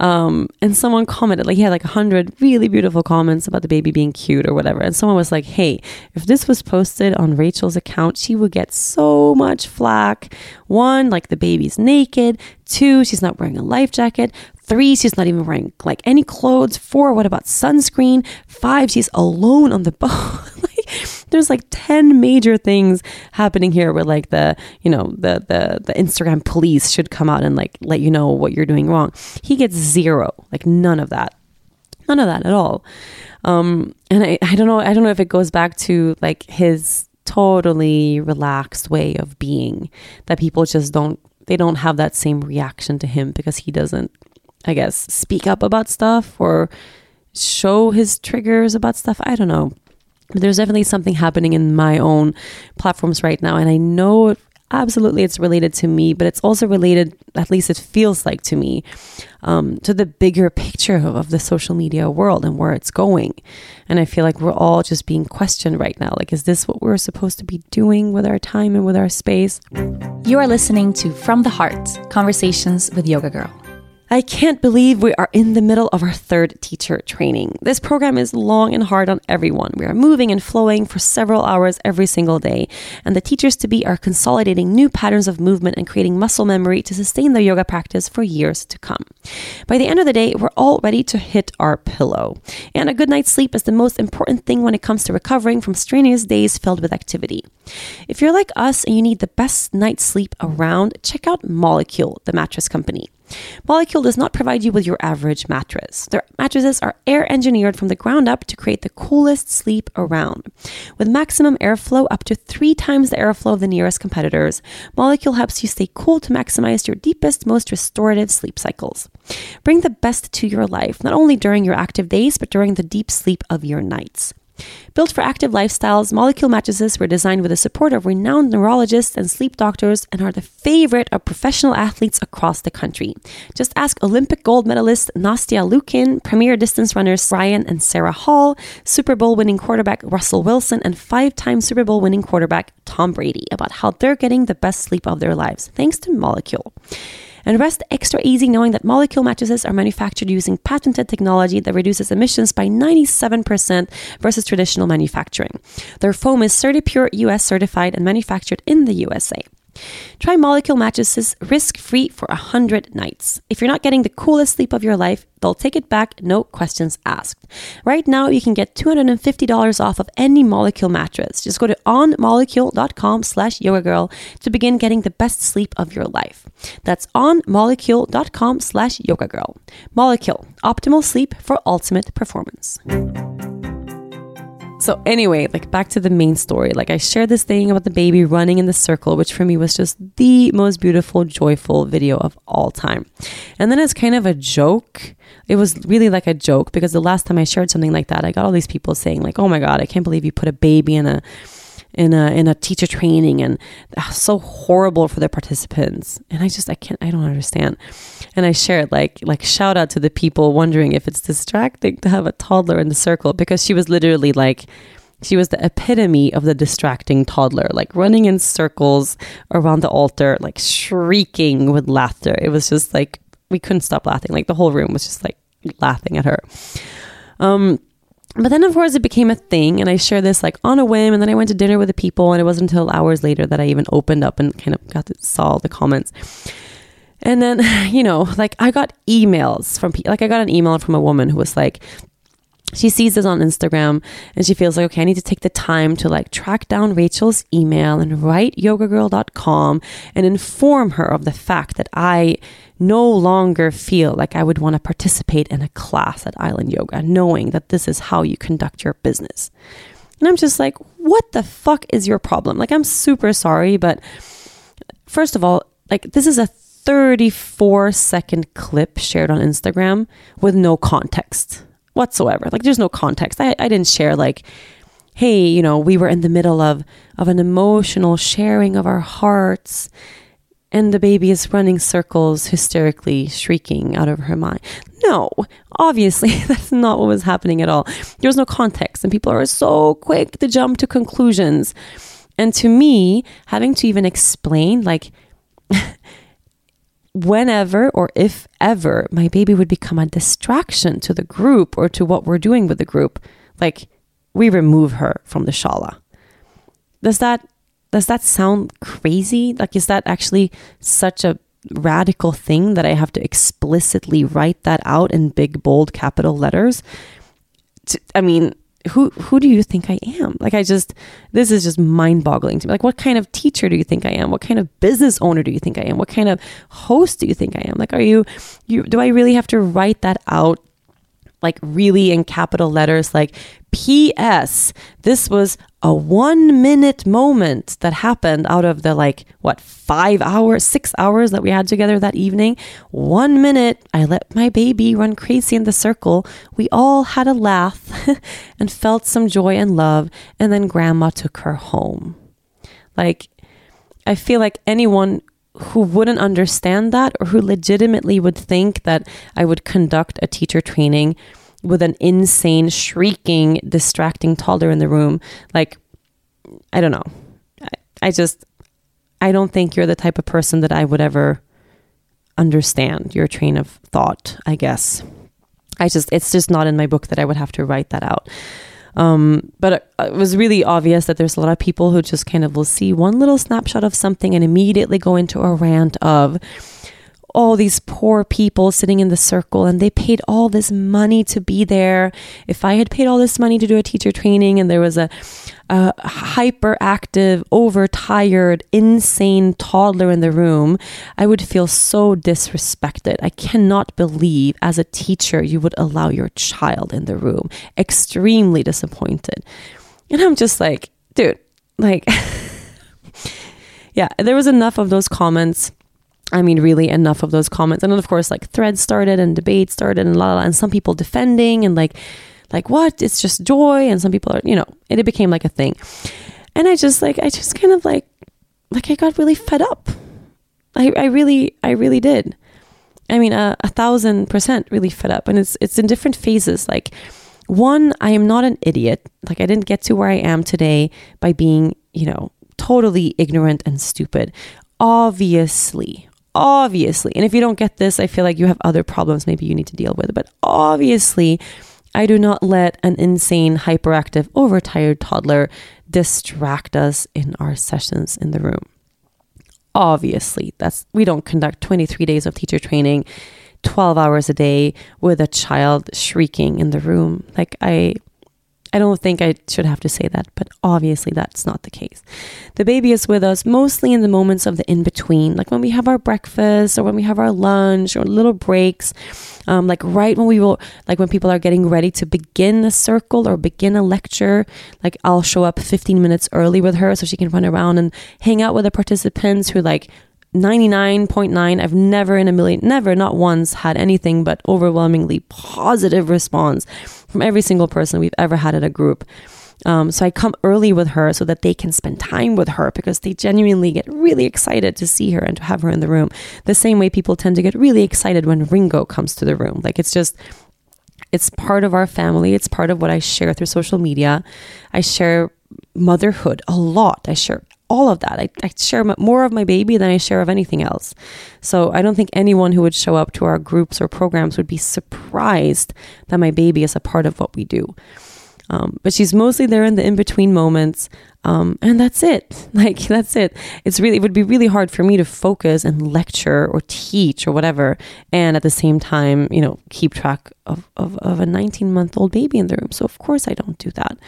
um, and someone commented, like he had like a hundred really beautiful comments about the baby being cute or whatever. And someone was like, hey, if this was posted on Rachel's account, she would get so much flack. One, like the baby's naked. Two, she's not wearing a life jacket. Three, she's not even wearing like any clothes. Four, what about sunscreen? Five, she's alone on the <laughs> boat. There's like 10 major things happening here where like the, you know, the, the, the Instagram police should come out and like let you know what you're doing wrong. He gets zero, like none of that. None of that at all. Um, and I, I don't know, I don't know if it goes back to like his totally relaxed way of being that people just don't they don't have that same reaction to him because he doesn't I guess, speak up about stuff or show his triggers about stuff. I don't know. But there's definitely something happening in my own platforms right now. And I know absolutely it's related to me, but it's also related, at least it feels like to me, um, to the bigger picture of, of the social media world and where it's going. And I feel like we're all just being questioned right now. Like, is this what we're supposed to be doing with our time and with our space? You are listening to From the Heart Conversations with Yoga Girl. I can't believe we are in the middle of our third teacher training. This program is long and hard on everyone. We are moving and flowing for several hours every single day, and the teachers to be are consolidating new patterns of movement and creating muscle memory to sustain their yoga practice for years to come. By the end of the day, we're all ready to hit our pillow. And a good night's sleep is the most important thing when it comes to recovering from strenuous days filled with activity. If you're like us and you need the best night's sleep around, check out Molecule, the mattress company. Molecule does not provide you with your average mattress. Their mattresses are air engineered from the ground up to create the coolest sleep around. With maximum airflow up to three times the airflow of the nearest competitors, Molecule helps you stay cool to maximize your deepest, most restorative sleep cycles. Bring the best to your life, not only during your active days, but during the deep sleep of your nights. Built for active lifestyles, Molecule mattresses were designed with the support of renowned neurologists and sleep doctors and are the favorite of professional athletes across the country. Just ask Olympic gold medalist Nastia Liukin, premier distance runners Ryan and Sarah Hall, Super Bowl winning quarterback Russell Wilson, and five time Super Bowl winning quarterback Tom Brady about how they're getting the best sleep of their lives thanks to Molecule and rest extra easy knowing that Molecule mattresses are manufactured using patented technology that reduces emissions by 97% versus traditional manufacturing. Their foam is CertiPUR-US certified and manufactured in the USA. Try Molecule mattresses risk free for 100 nights. If you're not getting the coolest sleep of your life, they'll take it back, no questions asked. Right now, you can get $250 off of any Molecule mattress. Just go to onmolecule.com slash yogagirl to begin getting the best sleep of your life. That's onmolecule.com slash yogagirl. Molecule, optimal sleep for ultimate performance. So anyway, like back to the main story. Like I shared this thing about the baby running in the circle, which for me was just the most beautiful, joyful video of all time. And then as kind of a joke, it was really like a joke because the last time I shared something like that, I got all these people saying like, "Oh my god, I can't believe you put a baby in a in a in a teacher training and uh, so horrible for the participants." And I just I can't I don't understand. And I shared like like shout out to the people wondering if it's distracting to have a toddler in the circle because she was literally like she was the epitome of the distracting toddler, like running in circles around the altar, like shrieking with laughter. It was just like we couldn't stop laughing. Like the whole room was just like laughing at her. Um, but then, of course, it became a thing, and I shared this like on a whim. And then I went to dinner with the people, and it wasn't until hours later that I even opened up and kind of got to saw the comments. And then, <sighs> you know, like I got emails from people, like I got an email from a woman who was like, she sees this on Instagram and she feels like, okay, I need to take the time to like track down Rachel's email and write yogagirl.com and inform her of the fact that I no longer feel like I would want to participate in a class at Island Yoga, knowing that this is how you conduct your business. And I'm just like, what the fuck is your problem? Like, I'm super sorry, but first of all, like, this is a 34 second clip shared on Instagram with no context whatsoever. Like there's no context. I, I didn't share like, hey, you know, we were in the middle of of an emotional sharing of our hearts and the baby is running circles hysterically shrieking out of her mind. No, obviously <laughs> that's not what was happening at all. There was no context and people are so quick to jump to conclusions. And to me, having to even explain like <laughs> whenever or if ever my baby would become a distraction to the group or to what we're doing with the group, like we remove her from the shala. Does that does that sound crazy? Like is that actually such a radical thing that I have to explicitly write that out in big bold capital letters? I mean, who who do you think I am? Like I just this is just mind-boggling to me. Like what kind of teacher do you think I am? What kind of business owner do you think I am? What kind of host do you think I am? Like are you you do I really have to write that out like really in capital letters like PS this was a 1 minute moment that happened out of the like what 5 hours 6 hours that we had together that evening. 1 minute I let my baby run crazy in the circle. We all had a laugh <laughs> and felt some joy and love and then grandma took her home. Like I feel like anyone who wouldn't understand that or who legitimately would think that I would conduct a teacher training with an insane, shrieking, distracting toddler in the room. Like, I don't know. I, I just, I don't think you're the type of person that I would ever understand your train of thought, I guess. I just, it's just not in my book that I would have to write that out. Um, but it, it, was really obvious that there's a lot of people who just kind of will see one little snapshot of something and immediately go into a rant of, all these poor people sitting in the circle and they paid all this money to be there. If I had paid all this money to do a teacher training and there was a, a hyperactive, overtired, insane toddler in the room, I would feel so disrespected. I cannot believe as a teacher you would allow your child in the room. Extremely disappointed. And I'm just like, dude, like, <laughs> yeah, there was enough of those comments I mean, really enough of those comments. And then, of course, like threads started and debates started and la la, la and some people defending and like, like what? It's just joy. And some people are you know it, it became like a thing. And i just like i just kind of like like i got really fed up. I, I really i really did. I mean a, a thousand percent really fed up. And it's it's in different phases. Like one i am not an idiot. Like i didn't get to where i am today by being you know totally ignorant and stupid. Obviously obviously and if you don't get this i feel like you have other problems maybe you need to deal with but obviously I do not let an insane, hyperactive, overtired toddler distract us in our sessions in the room. Obviously, that's we don't conduct 23 days of teacher training 12 hours a day with a child shrieking in the room. Like I I don't think I should have to say that, but obviously that's not the case. The baby is with us mostly in the moments of the in between, like when we have our breakfast or when we have our lunch or little breaks, um, like right when we will, like when people are getting ready to begin a circle or begin a lecture. Like I'll show up 15 minutes early with her so she can run around and hang out with the participants who like 99.9 I've never in a million never not once had anything but overwhelmingly positive response from every single person we've ever had at a group um, so I come early with her so that they can spend time with her because they genuinely get really excited to see her and to have her in the room. The same way people tend to get really excited when Ringo comes to the room. Like it's just, it's part of our family. It's part of what I share through social media. I share motherhood a lot. I share all of that. I, I share more of my baby than I share of anything else. So I don't think anyone who would show up to our groups or programs would be surprised that my baby is a part of what we do. Um, but she's mostly there in the in between moments. Um, and that's it. <laughs> Like, that's it. It's really, it would be really hard for me to focus and lecture or teach or whatever. And at the same time, you know, keep track of, of, of a 19 month old baby in the room. So, of course, I don't do that.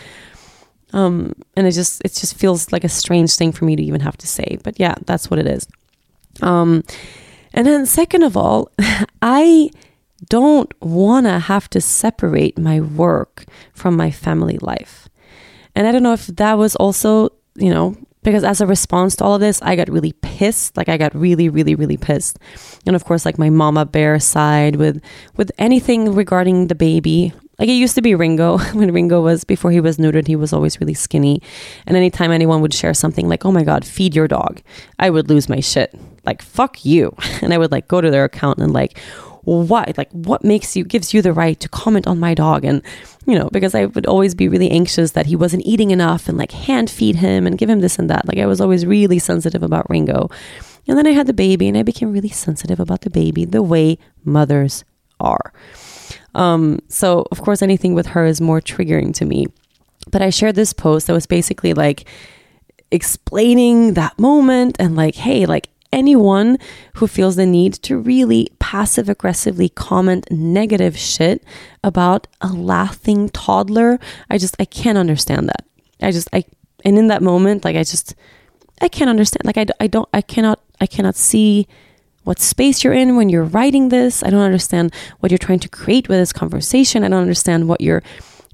Um, and it just it just feels like a strange thing for me to even have to say. But yeah, that's what it is. Um, and then second of all, <laughs> I don't want to have to separate my work from my family life. And I don't know if that was also, you know, because as a response to all of this, I got really pissed. Like I got really, really, really pissed. And of course, like my mama bear side with with anything regarding the baby. Like it used to be Ringo <laughs> when Ringo was before he was neutered, he was always really skinny. And anytime anyone would share something like, "Oh my god, feed your dog," I would lose my shit. Like "fuck you," <laughs> and I would like go to their account and like, "Why? Like what makes you gives you the right to comment on my dog?" And you know, because I would always be really anxious that he wasn't eating enough and like hand feed him and give him this and that. Like I was always really sensitive about Ringo. And then I had the baby and I became really sensitive about the baby the way mothers are. Um, so, of course, anything with her is more triggering to me. But I shared this post that was basically like explaining that moment and like, hey, like anyone who feels the need to really passive aggressively comment negative shit about a laughing toddler, I just, I can't understand that. I just, I, and in that moment, like, I just, I can't understand. Like, I, I don't, I cannot, I cannot see what space you're in when you're writing this. I don't understand what you're trying to create with this conversation. I don't understand what you're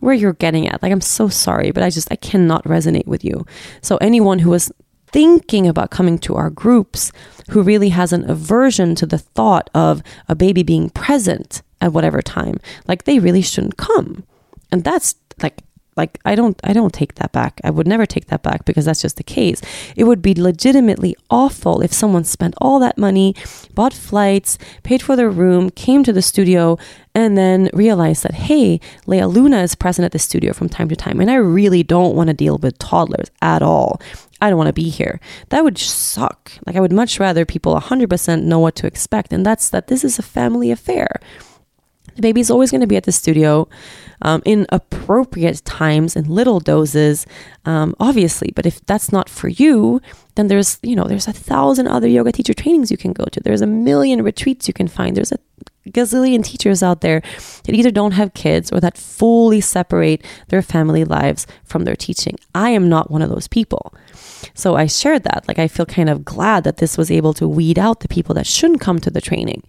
where you're getting at. Like I'm so sorry, but I just I cannot resonate with you. So anyone who is thinking about coming to our groups who really has an aversion to the thought of a baby being present at whatever time, like they really shouldn't come. And that's like like i don't i don't take that back i would never take that back because that's just the case it would be legitimately awful if someone spent all that money bought flights paid for their room came to the studio and then realized that hey Lea Luna is present at the studio from time to time and i really don't want to deal with toddlers at all I don't want to be here. That would suck. Like, I would much rather people 100% know what to expect. And that's that this is a family affair. The baby's always going to be at the studio um, in appropriate times in little doses, um, obviously. But if that's not for you, then there's you know there's a thousand other yoga teacher trainings you can go to. There's a million retreats you can find. There's a gazillion teachers out there that either don't have kids or that fully separate their family lives from their teaching. I am not one of those people. So I shared that. Like I feel kind of glad that this was able to weed out the people that shouldn't come to the training.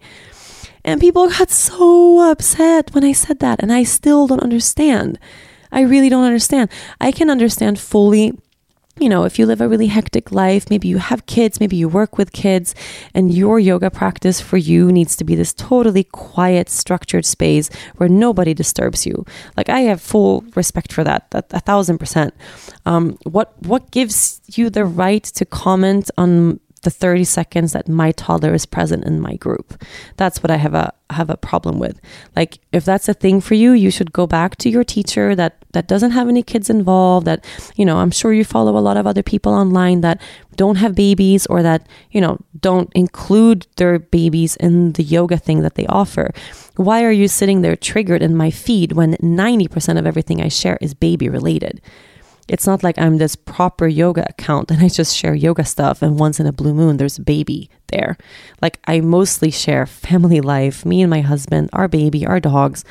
And people got so upset when I said that. And I still don't understand. I really don't understand. I can understand fully you know, if you live a really hectic life, maybe you have kids, maybe you work with kids, and your yoga practice for you needs to be this totally quiet, structured space where nobody disturbs you. Like I have full respect for that, that a thousand percent. Um, what what gives you the right to comment on the 30 seconds that my toddler is present in my group. That's what I have a have a problem with. Like if that's a thing for you, you should go back to your teacher that that doesn't have any kids involved that you know, I'm sure you follow a lot of other people online that don't have babies or that, you know, don't include their babies in the yoga thing that they offer. Why are you sitting there triggered in my feed when 90% of everything I share is baby related? It's not like I'm this proper yoga account and I just share yoga stuff and once in a blue moon there's a baby there. Like I mostly share family life, me and my husband, our baby, our dogs.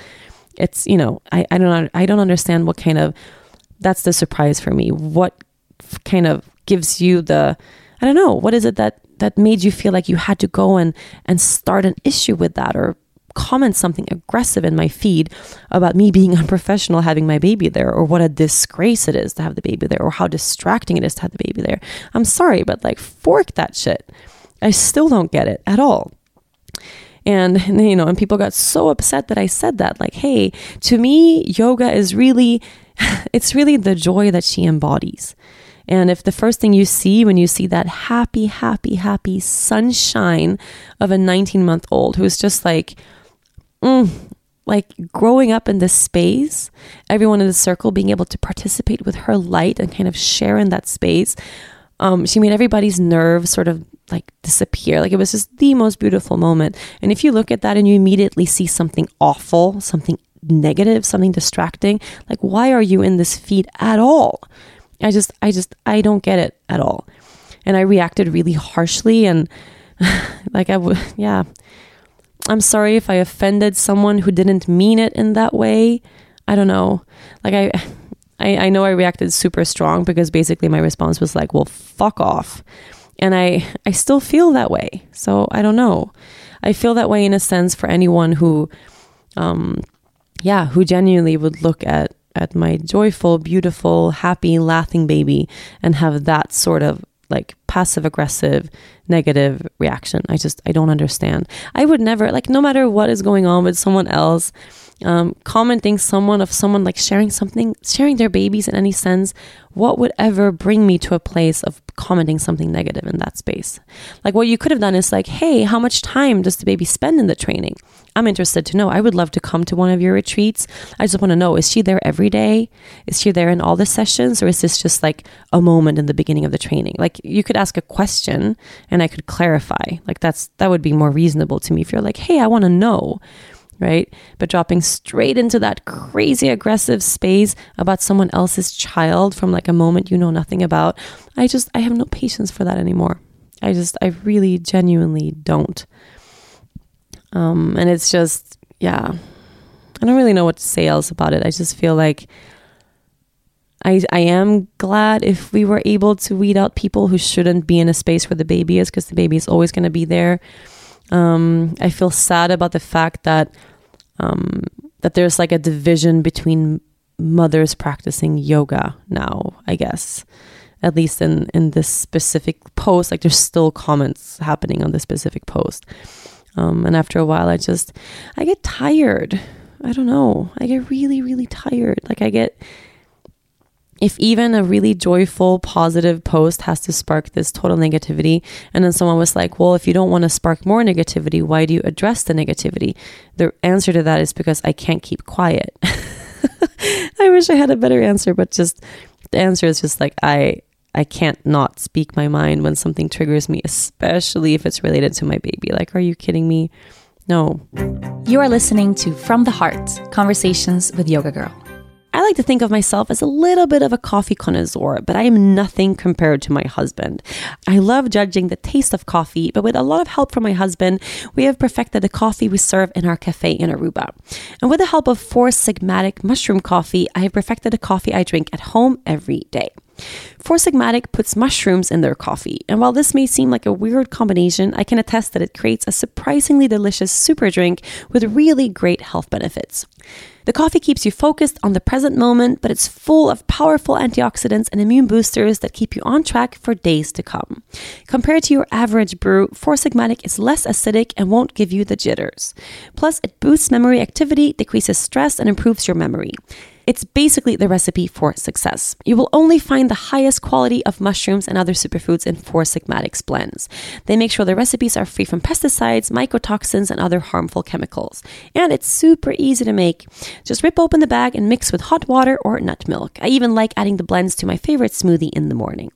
It's, you know, I, I don't I don't understand what kind of that's the surprise for me. What kind of gives you the I don't know, what is it that that made you feel like you had to go and and start an issue with that or comment something aggressive in my feed about me being <laughs> unprofessional having my baby there or what a disgrace it is to have the baby there or how distracting it is to have the baby there. I'm sorry, but like fork that shit. I still don't get it at all. And, <laughs> you know, and people got so upset that I said that. Like, hey, to me, yoga is really, <laughs> it's really the joy that she embodies. And if the first thing you see when you see that happy, happy, happy sunshine of a 19 month old who's just like, mm, like growing up in this space, everyone in the circle being able to participate with her light and kind of share in that space. Um, she made everybody's nerves sort of like disappear. Like it was just the most beautiful moment. And if you look at that and you immediately see something awful, something negative, something distracting, like why are you in this feed at all? I just, I just, I don't get it at all. And I reacted really harshly and <sighs> like I would, yeah. I'm sorry if I offended someone who didn't mean it in that way. I don't know. Like I, I, I know I reacted super strong because basically my response was like, "Well, fuck off," and I, I still feel that way. So I don't know. I feel that way in a sense for anyone who, um, yeah, who genuinely would look at at my joyful, beautiful, happy, laughing baby and have that sort of like passive aggressive negative reaction. I just, I don't understand. I would never, like, no matter what is going on with someone else, um, commenting someone of someone like sharing something, sharing their babies in any sense, what would ever bring me to a place of commenting something negative in that space? Like what you could have done is like, hey, how much time does the baby spend in the training? I'm interested to know. I would love to come to one of your retreats. I just want to know is she there every day? Is she there in all the sessions? Or is this just like a moment in the beginning of the training? Like you could ask a question and I could clarify. Like that's that would be more reasonable to me if you're like, hey, I want to know right? But dropping straight into that crazy aggressive space about someone else's child from like a moment you know nothing about, I just, I have no patience for that anymore. I just, I really genuinely don't. Um, and it's just, yeah, I don't really know what to say else about it. I just feel like I, I am glad if we were able to weed out people who shouldn't be in a space where the baby is because the baby is always going to be there. Um, I feel sad about the fact that um, that there's like a division between mothers practicing yoga now. I guess at least in in this specific post, like there's still comments happening on this specific post. Um, and after a while, I just I get tired. I don't know. I get really really tired. Like I get if even a really joyful, positive post has to spark this total negativity, and then someone was like, Well, if you don't want to spark more negativity, why do you address the negativity? The answer to that is because I can't keep quiet. <laughs> I wish I had a better answer, but just the answer is just like, I. I can't not speak my mind when something triggers me, especially if it's related to my baby. Like, are you kidding me? No. You are listening to From the Heart Conversations with Yoga Girl. I like to think of myself as a little bit of a coffee connoisseur, but I am nothing compared to my husband. I love judging the taste of coffee, but with a lot of help from my husband, we have perfected the coffee we serve in our cafe in Aruba. And with the help of Four Sigmatic mushroom coffee, I have perfected the coffee I drink at home every day. Four Sigmatic puts mushrooms in their coffee, and while this may seem like a weird combination, I can attest that it creates a surprisingly delicious super drink with really great health benefits. The coffee keeps you focused on the present moment, but it's full of powerful antioxidants and immune boosters that keep you on track for days to come. Compared to your average brew, Four Sigmatic is less acidic and won't give you the jitters. Plus, it boosts memory activity, decreases stress, and improves your memory. It's basically the recipe for success. You will only find the highest quality of mushrooms and other superfoods in Four Sigmatic's blends. They make sure the recipes are free from pesticides, mycotoxins, and other harmful chemicals. And it's super easy to make. Just rip open the bag and mix with hot water or nut milk. I even like adding the blends to my favorite smoothie in the morning.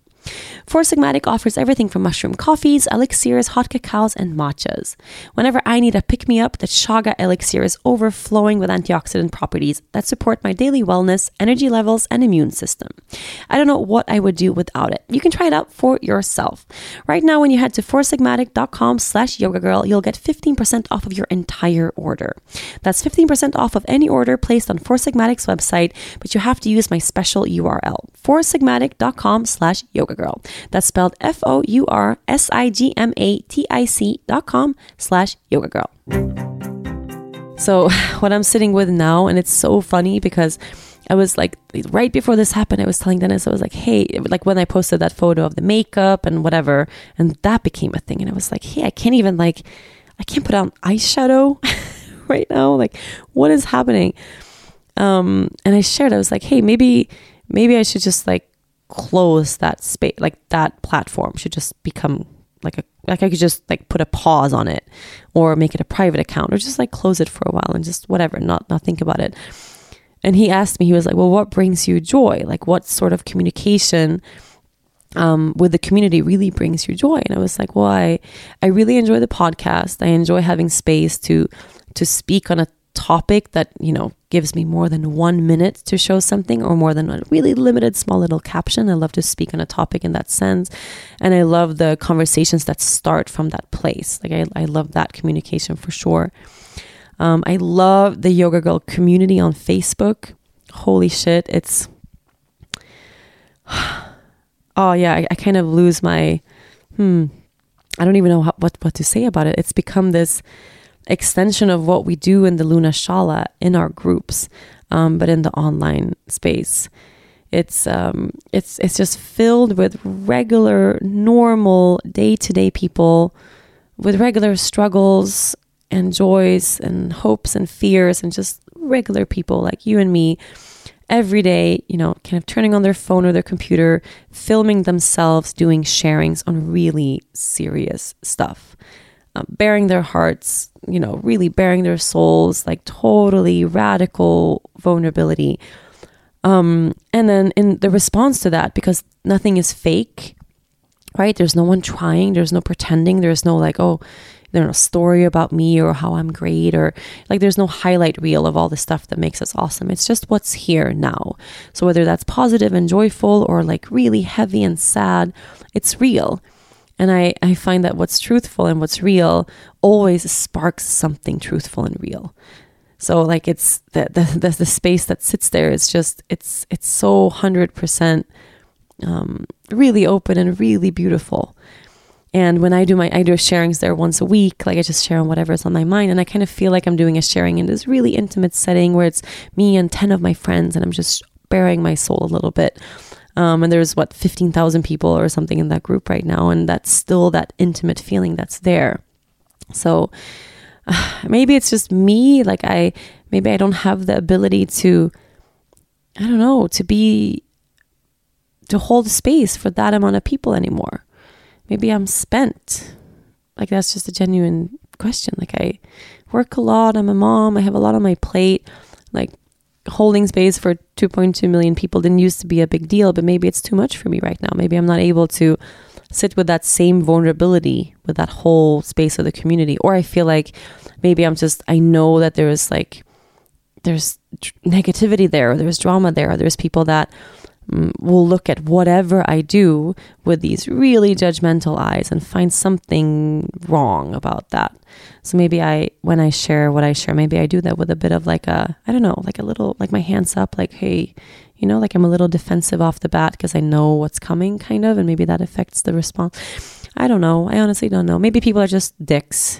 Four Sigmatic offers everything from mushroom coffees, elixirs, hot cacaos, and matchas. Whenever I need a pick me up, the chaga elixir is overflowing with antioxidant properties that support my daily wellness, energy levels, and immune system. I don't know what I would do without it. You can try it out for yourself. Right now, when you head to foursigmatic.com slash yoga girl, you'll get 15% off of your entire order. That's 15% off of any order placed on Four Sigmatic's website, but you have to use my special URL, foursigmatic.com slash yoga girl. That's spelled F O U R S I G M A T I C dot com slash yoga girl. So, <laughs> what I'm sitting with now, and it's so funny because I was like, right before this happened, I was telling Dennis, I was like, hey, like when I posted that photo of the makeup and whatever, and that became a thing. And I was like, hey, I can't even, like, I can't put on eyeshadow <laughs> right now. Like, what is happening? Um, and I shared, I was like, hey, maybe, maybe I should just like close that space like that platform should just become like a like I could just like put a pause on it or make it a private account or just like close it for a while and just whatever not not think about it. And he asked me he was like well what brings you joy? Like what sort of communication um, with the community really brings you joy? And i was like well i i really enjoy the podcast. I enjoy having space to to speak on a topic that you know gives me more than one minute to show something or more than a really limited small little caption. I love to speak on a topic in that sense. And i love the conversations that start from that place. Like i, I love that communication for sure. Um, i love the yoga girl community on facebook. Holy shit it's <sighs> oh yeah I, I kind of lose my hmm i don't even know how, what what to say about it. It's become this extension of what we do in the Luna Shala in our groups, um, but in the online space. It's um, it's it's just filled with regular, normal, day to day people with regular struggles and joys and hopes and fears and just regular people like you and me every day, you know, kind of turning on their phone or their computer, filming themselves doing sharings on really serious stuff uh, bearing their hearts, you know, really bearing their souls, like totally radical vulnerability. Um, and then in the response to that, because nothing is fake, right? There's no one trying, there's no pretending, there's no like, oh, there's no story about me or how I'm great, or like there's no highlight reel of all the stuff that makes us awesome. It's just what's here now. So whether that's positive and joyful or like really heavy and sad, it's real. And I, I find that what's truthful and what's real always sparks something truthful and real. So like it's the the the, the space that sits there is just it's it's so hundred percent um, really open and really beautiful. And when I do my I do sharings there once a week, like I just share on whatever's on my mind, and I kind of feel like I'm doing a sharing in this really intimate setting where it's me and ten of my friends, and I'm just bearing my soul a little bit. Um, and there's what 15,000 people or something in that group right now, and that's still that intimate feeling that's there. So uh, <sighs> maybe it's just me. Like I, maybe I don't have the ability to, I don't know, to be, to hold space for that amount of people anymore. Maybe I'm spent. Like that's just a genuine question. Like I work a lot. I'm a mom. I have a lot on my plate. Like holding space for 2.2 million people didn't used to be a big deal, but maybe it's too much for me right now. Maybe I'm not able to sit with that same vulnerability with that whole space of the community. Or I feel like maybe I'm just, I know that there is like, there's negativity there, or there's drama there, or there's people that Mm, will look at whatever I do with these really judgmental eyes and find something wrong about that. So maybe I, when I share what I share, maybe I do that with a bit of like a, I don't know, like a little, like my hands up, like, hey, you know, like I'm a little defensive off the bat because I know what's coming, kind of, and maybe that affects the response. I don't know. I honestly don't know. Maybe people are just dicks.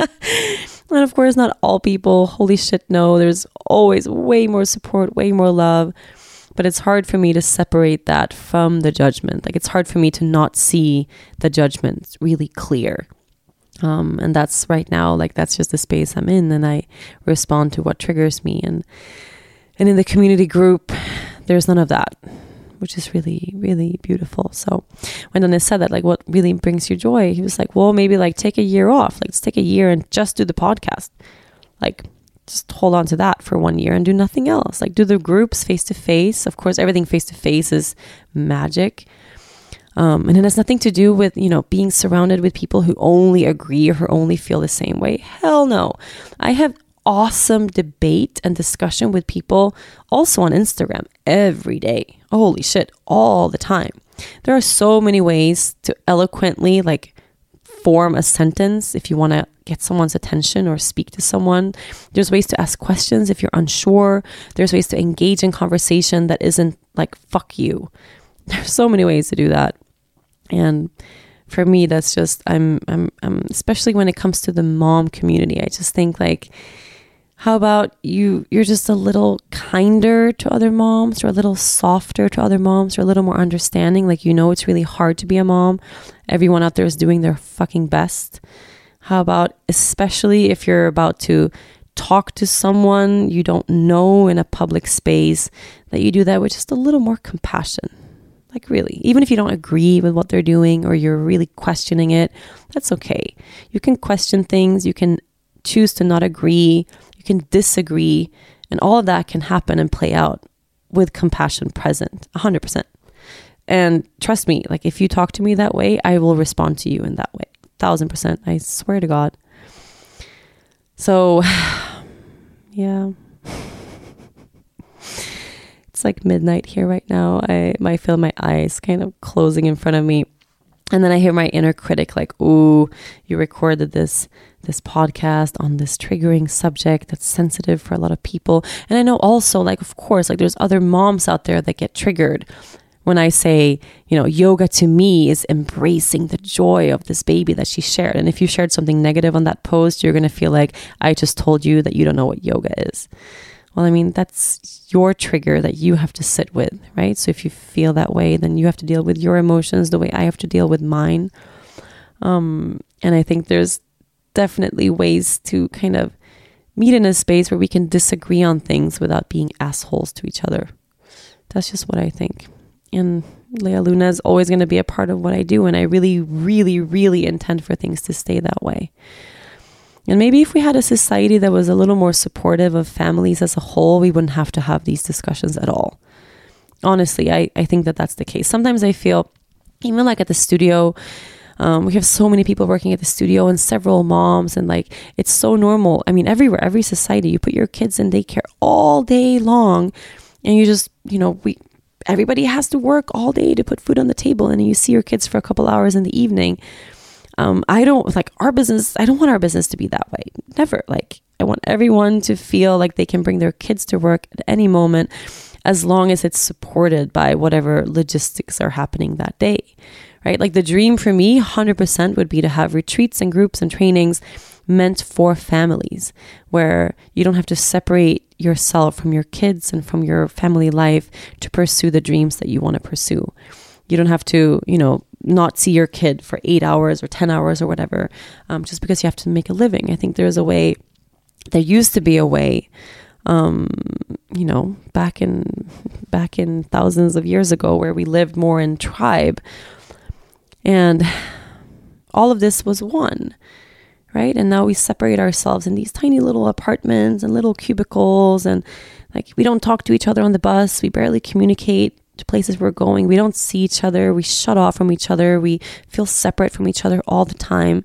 <laughs> and of course, not all people, holy shit, no, there's always way more support, way more love. But it's hard for me to separate that from the judgment. Like, it's hard for me to not see the judgment really clear. Um, and that's right now, like, that's just the space I'm in. And I respond to what triggers me. And, and in the community group, there's none of that which is really, really beautiful. So when Dennis said that, like, what really brings you joy? He was like, well, maybe like take a year off. Like, let's take a year and just do the podcast. Like, just hold on to that for one year and do nothing else. Like, do the groups face to face. Of course, everything face to face is magic. Um, and it has nothing to do with, you know, being surrounded with people who only agree or who only feel the same way. Hell no. I have awesome debate and discussion with people also on Instagram every day. Holy shit, all the time. There are so many ways to eloquently like form a sentence if you want to get someone's attention or speak to someone. There's ways to ask questions if you're unsure. There's ways to engage in conversation that isn't like fuck you. <laughs> There's so many ways to do that. And for me that's just I'm I'm I'm especially when it comes to the mom community. I just think like how about you you're just a little kinder to other moms or a little softer to other moms or a little more understanding like you know it's really hard to be a mom. Everyone out there is doing their fucking best. How about especially if you're about to talk to someone you don't know in a public space that you do that with just a little more compassion. Like, really, even if you don't agree with what they're doing or you're really questioning it, that's okay. You can question things, you can choose to not agree, you can disagree, and all of that can happen and play out with compassion present 100%. And trust me, like if you talk to me that way, I will respond to you in that way. Thousand percent. I swear to God. So, <sighs> yeah. <laughs> It's like midnight here right now. I might feel my eyes kind of closing in front of me. And then I hear my inner critic like, "Ooh, you recorded this this podcast on this triggering subject that's sensitive for a lot of people. And I know also, like, of course, like there's other moms out there that get triggered when I say, you know, yoga to me is embracing the joy of this baby that she shared. And if you shared something negative on that post, you're going to feel like I just told you that you don't know what yoga is. Well, I mean, that's your trigger that you have to sit with, right? So if you feel that way, then you have to deal with your emotions the way I have to deal with mine. Um, and I think there's definitely ways to kind of meet in a space where we can disagree on things without being assholes to each other. That's just what I think. And Lea Luna is always going to be a part of what I do. And I really, really, really intend for things to stay that way. And maybe if we had a society that was a little more supportive of families as a whole, we wouldn't have to have these discussions at all. Honestly, I, I think that that's the case. Sometimes I feel, even like at the studio, um, we have so many people working at the studio and several moms, and like it's so normal. I mean, everywhere, every society, you put your kids in daycare all day long, and you just, you know, we everybody has to work all day to put food on the table, and you see your kids for a couple hours in the evening. Um, I don't like our business. I don't want our business to be that way. Never. Like I want everyone to feel like they can bring their kids to work at any moment, as long as it's supported by whatever logistics are happening that day right? Like the dream for me, 100% would be to have retreats and groups and trainings meant for families where you don't have to separate yourself from your kids and from your family life to pursue the dreams that you want to pursue. You don't have to, you know, not see your kid for eight hours or 10 hours or whatever, um, just because you have to make a living. I think there's a way, there used to be a way um, you know, back in back in thousands of years ago, where we lived more in tribe, and all of this was one, right? And now we separate ourselves in these tiny little apartments and little cubicles. And like we don't talk to each other on the bus. We barely communicate to places we're going. We don't see each other. We shut off from each other. We feel separate from each other all the time.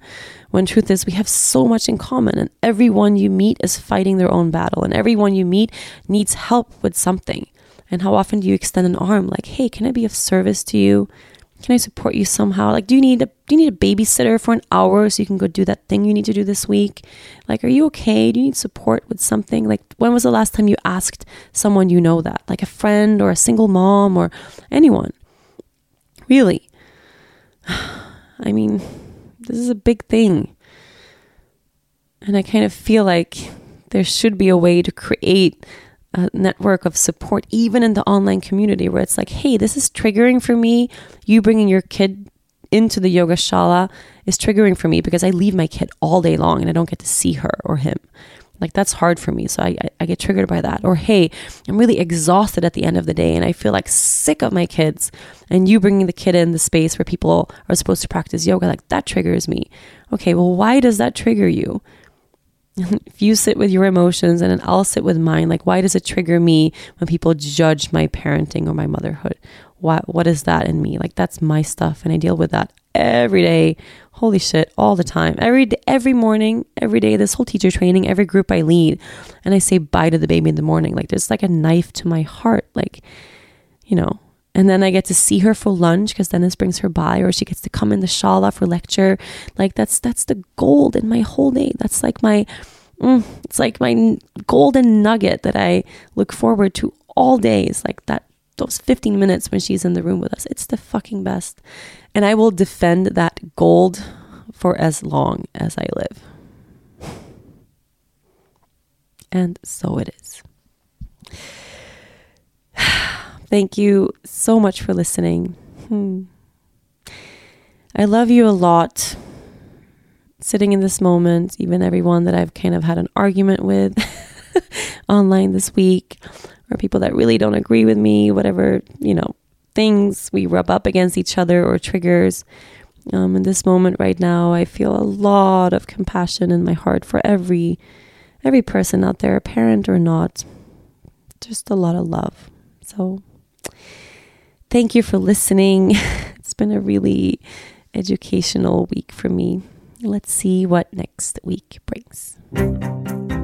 When truth is, we have so much in common, and everyone you meet is fighting their own battle, and everyone you meet needs help with something. And how often do you extend an arm like, hey, can I be of service to you? Can I support you somehow? Like, do you need a do you need a babysitter for an hour so you can go do that thing you need to do this week? Like, are you okay? Do you need support with something? Like, when was the last time you asked someone you know that, like a friend or a single mom or anyone? Really? <sighs> I mean, this is a big thing. And I kind of feel like there should be a way to create a network of support, even in the online community, where it's like, hey, this is triggering for me. You bringing your kid into the yoga shala is triggering for me because I leave my kid all day long and I don't get to see her or him. Like that's hard for me. So I, I, get triggered by that. Or, hey, I'm really exhausted at the end of the day and I feel like sick of my kids. And you bringing the kid in the space where people are supposed to practice yoga, like that triggers me. Okay, well, why does that trigger you? <laughs> if you sit with your emotions and then I'll sit with mine, like why does it trigger me when people judge my parenting or my motherhood? What what is that in me? Like that's my stuff and I deal with that every day. Holy shit, all the time. Every every morning, every day this whole teacher training, every group I lead, and I say bye to the baby in the morning. Like there's like a knife to my heart like you know, and then I get to see her for lunch because Dennis brings her by, or she gets to come in the shala for lecture. Like that's that's the gold in my whole day. That's like my, mm, it's like my golden nugget that I look forward to all days. Like that those 15 minutes when she's in the room with us. It's the fucking best. And I will defend that gold for as long as I live. And so it is. <sighs> <sighs> Thank you so much for listening. Hmm. I love you a lot. Sitting in this moment, even everyone that I've kind of had an argument with <laughs> online this week, or people that really don't agree with me, whatever, you know, things we rub up against each other or triggers. Um, in this moment right now, I feel a lot of compassion in my heart for every every person out there, parent or not. Just a lot of love. So Thank you for listening. <laughs> It's been a really educational week for me. Let's see what next week brings.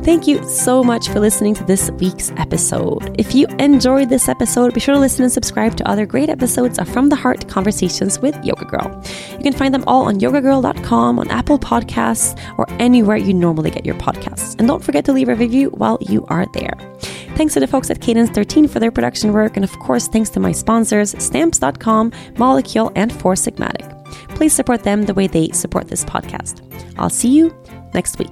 Thank you so much for listening to this week's episode. If you enjoyed this episode, be sure to listen and subscribe to other great episodes of From the Heart Conversations with Yoga Girl. You can find them all on yogagirl.com, on Apple Podcasts, or anywhere you normally get your podcasts. And don't forget to leave a review while you are there. Thanks to the folks at Cadence 13 for their production work, and of course, thanks to my sponsors, Stamps.com, Molekule, and Four Sigmatic. Please support them the way they support this podcast. I'll see you next week.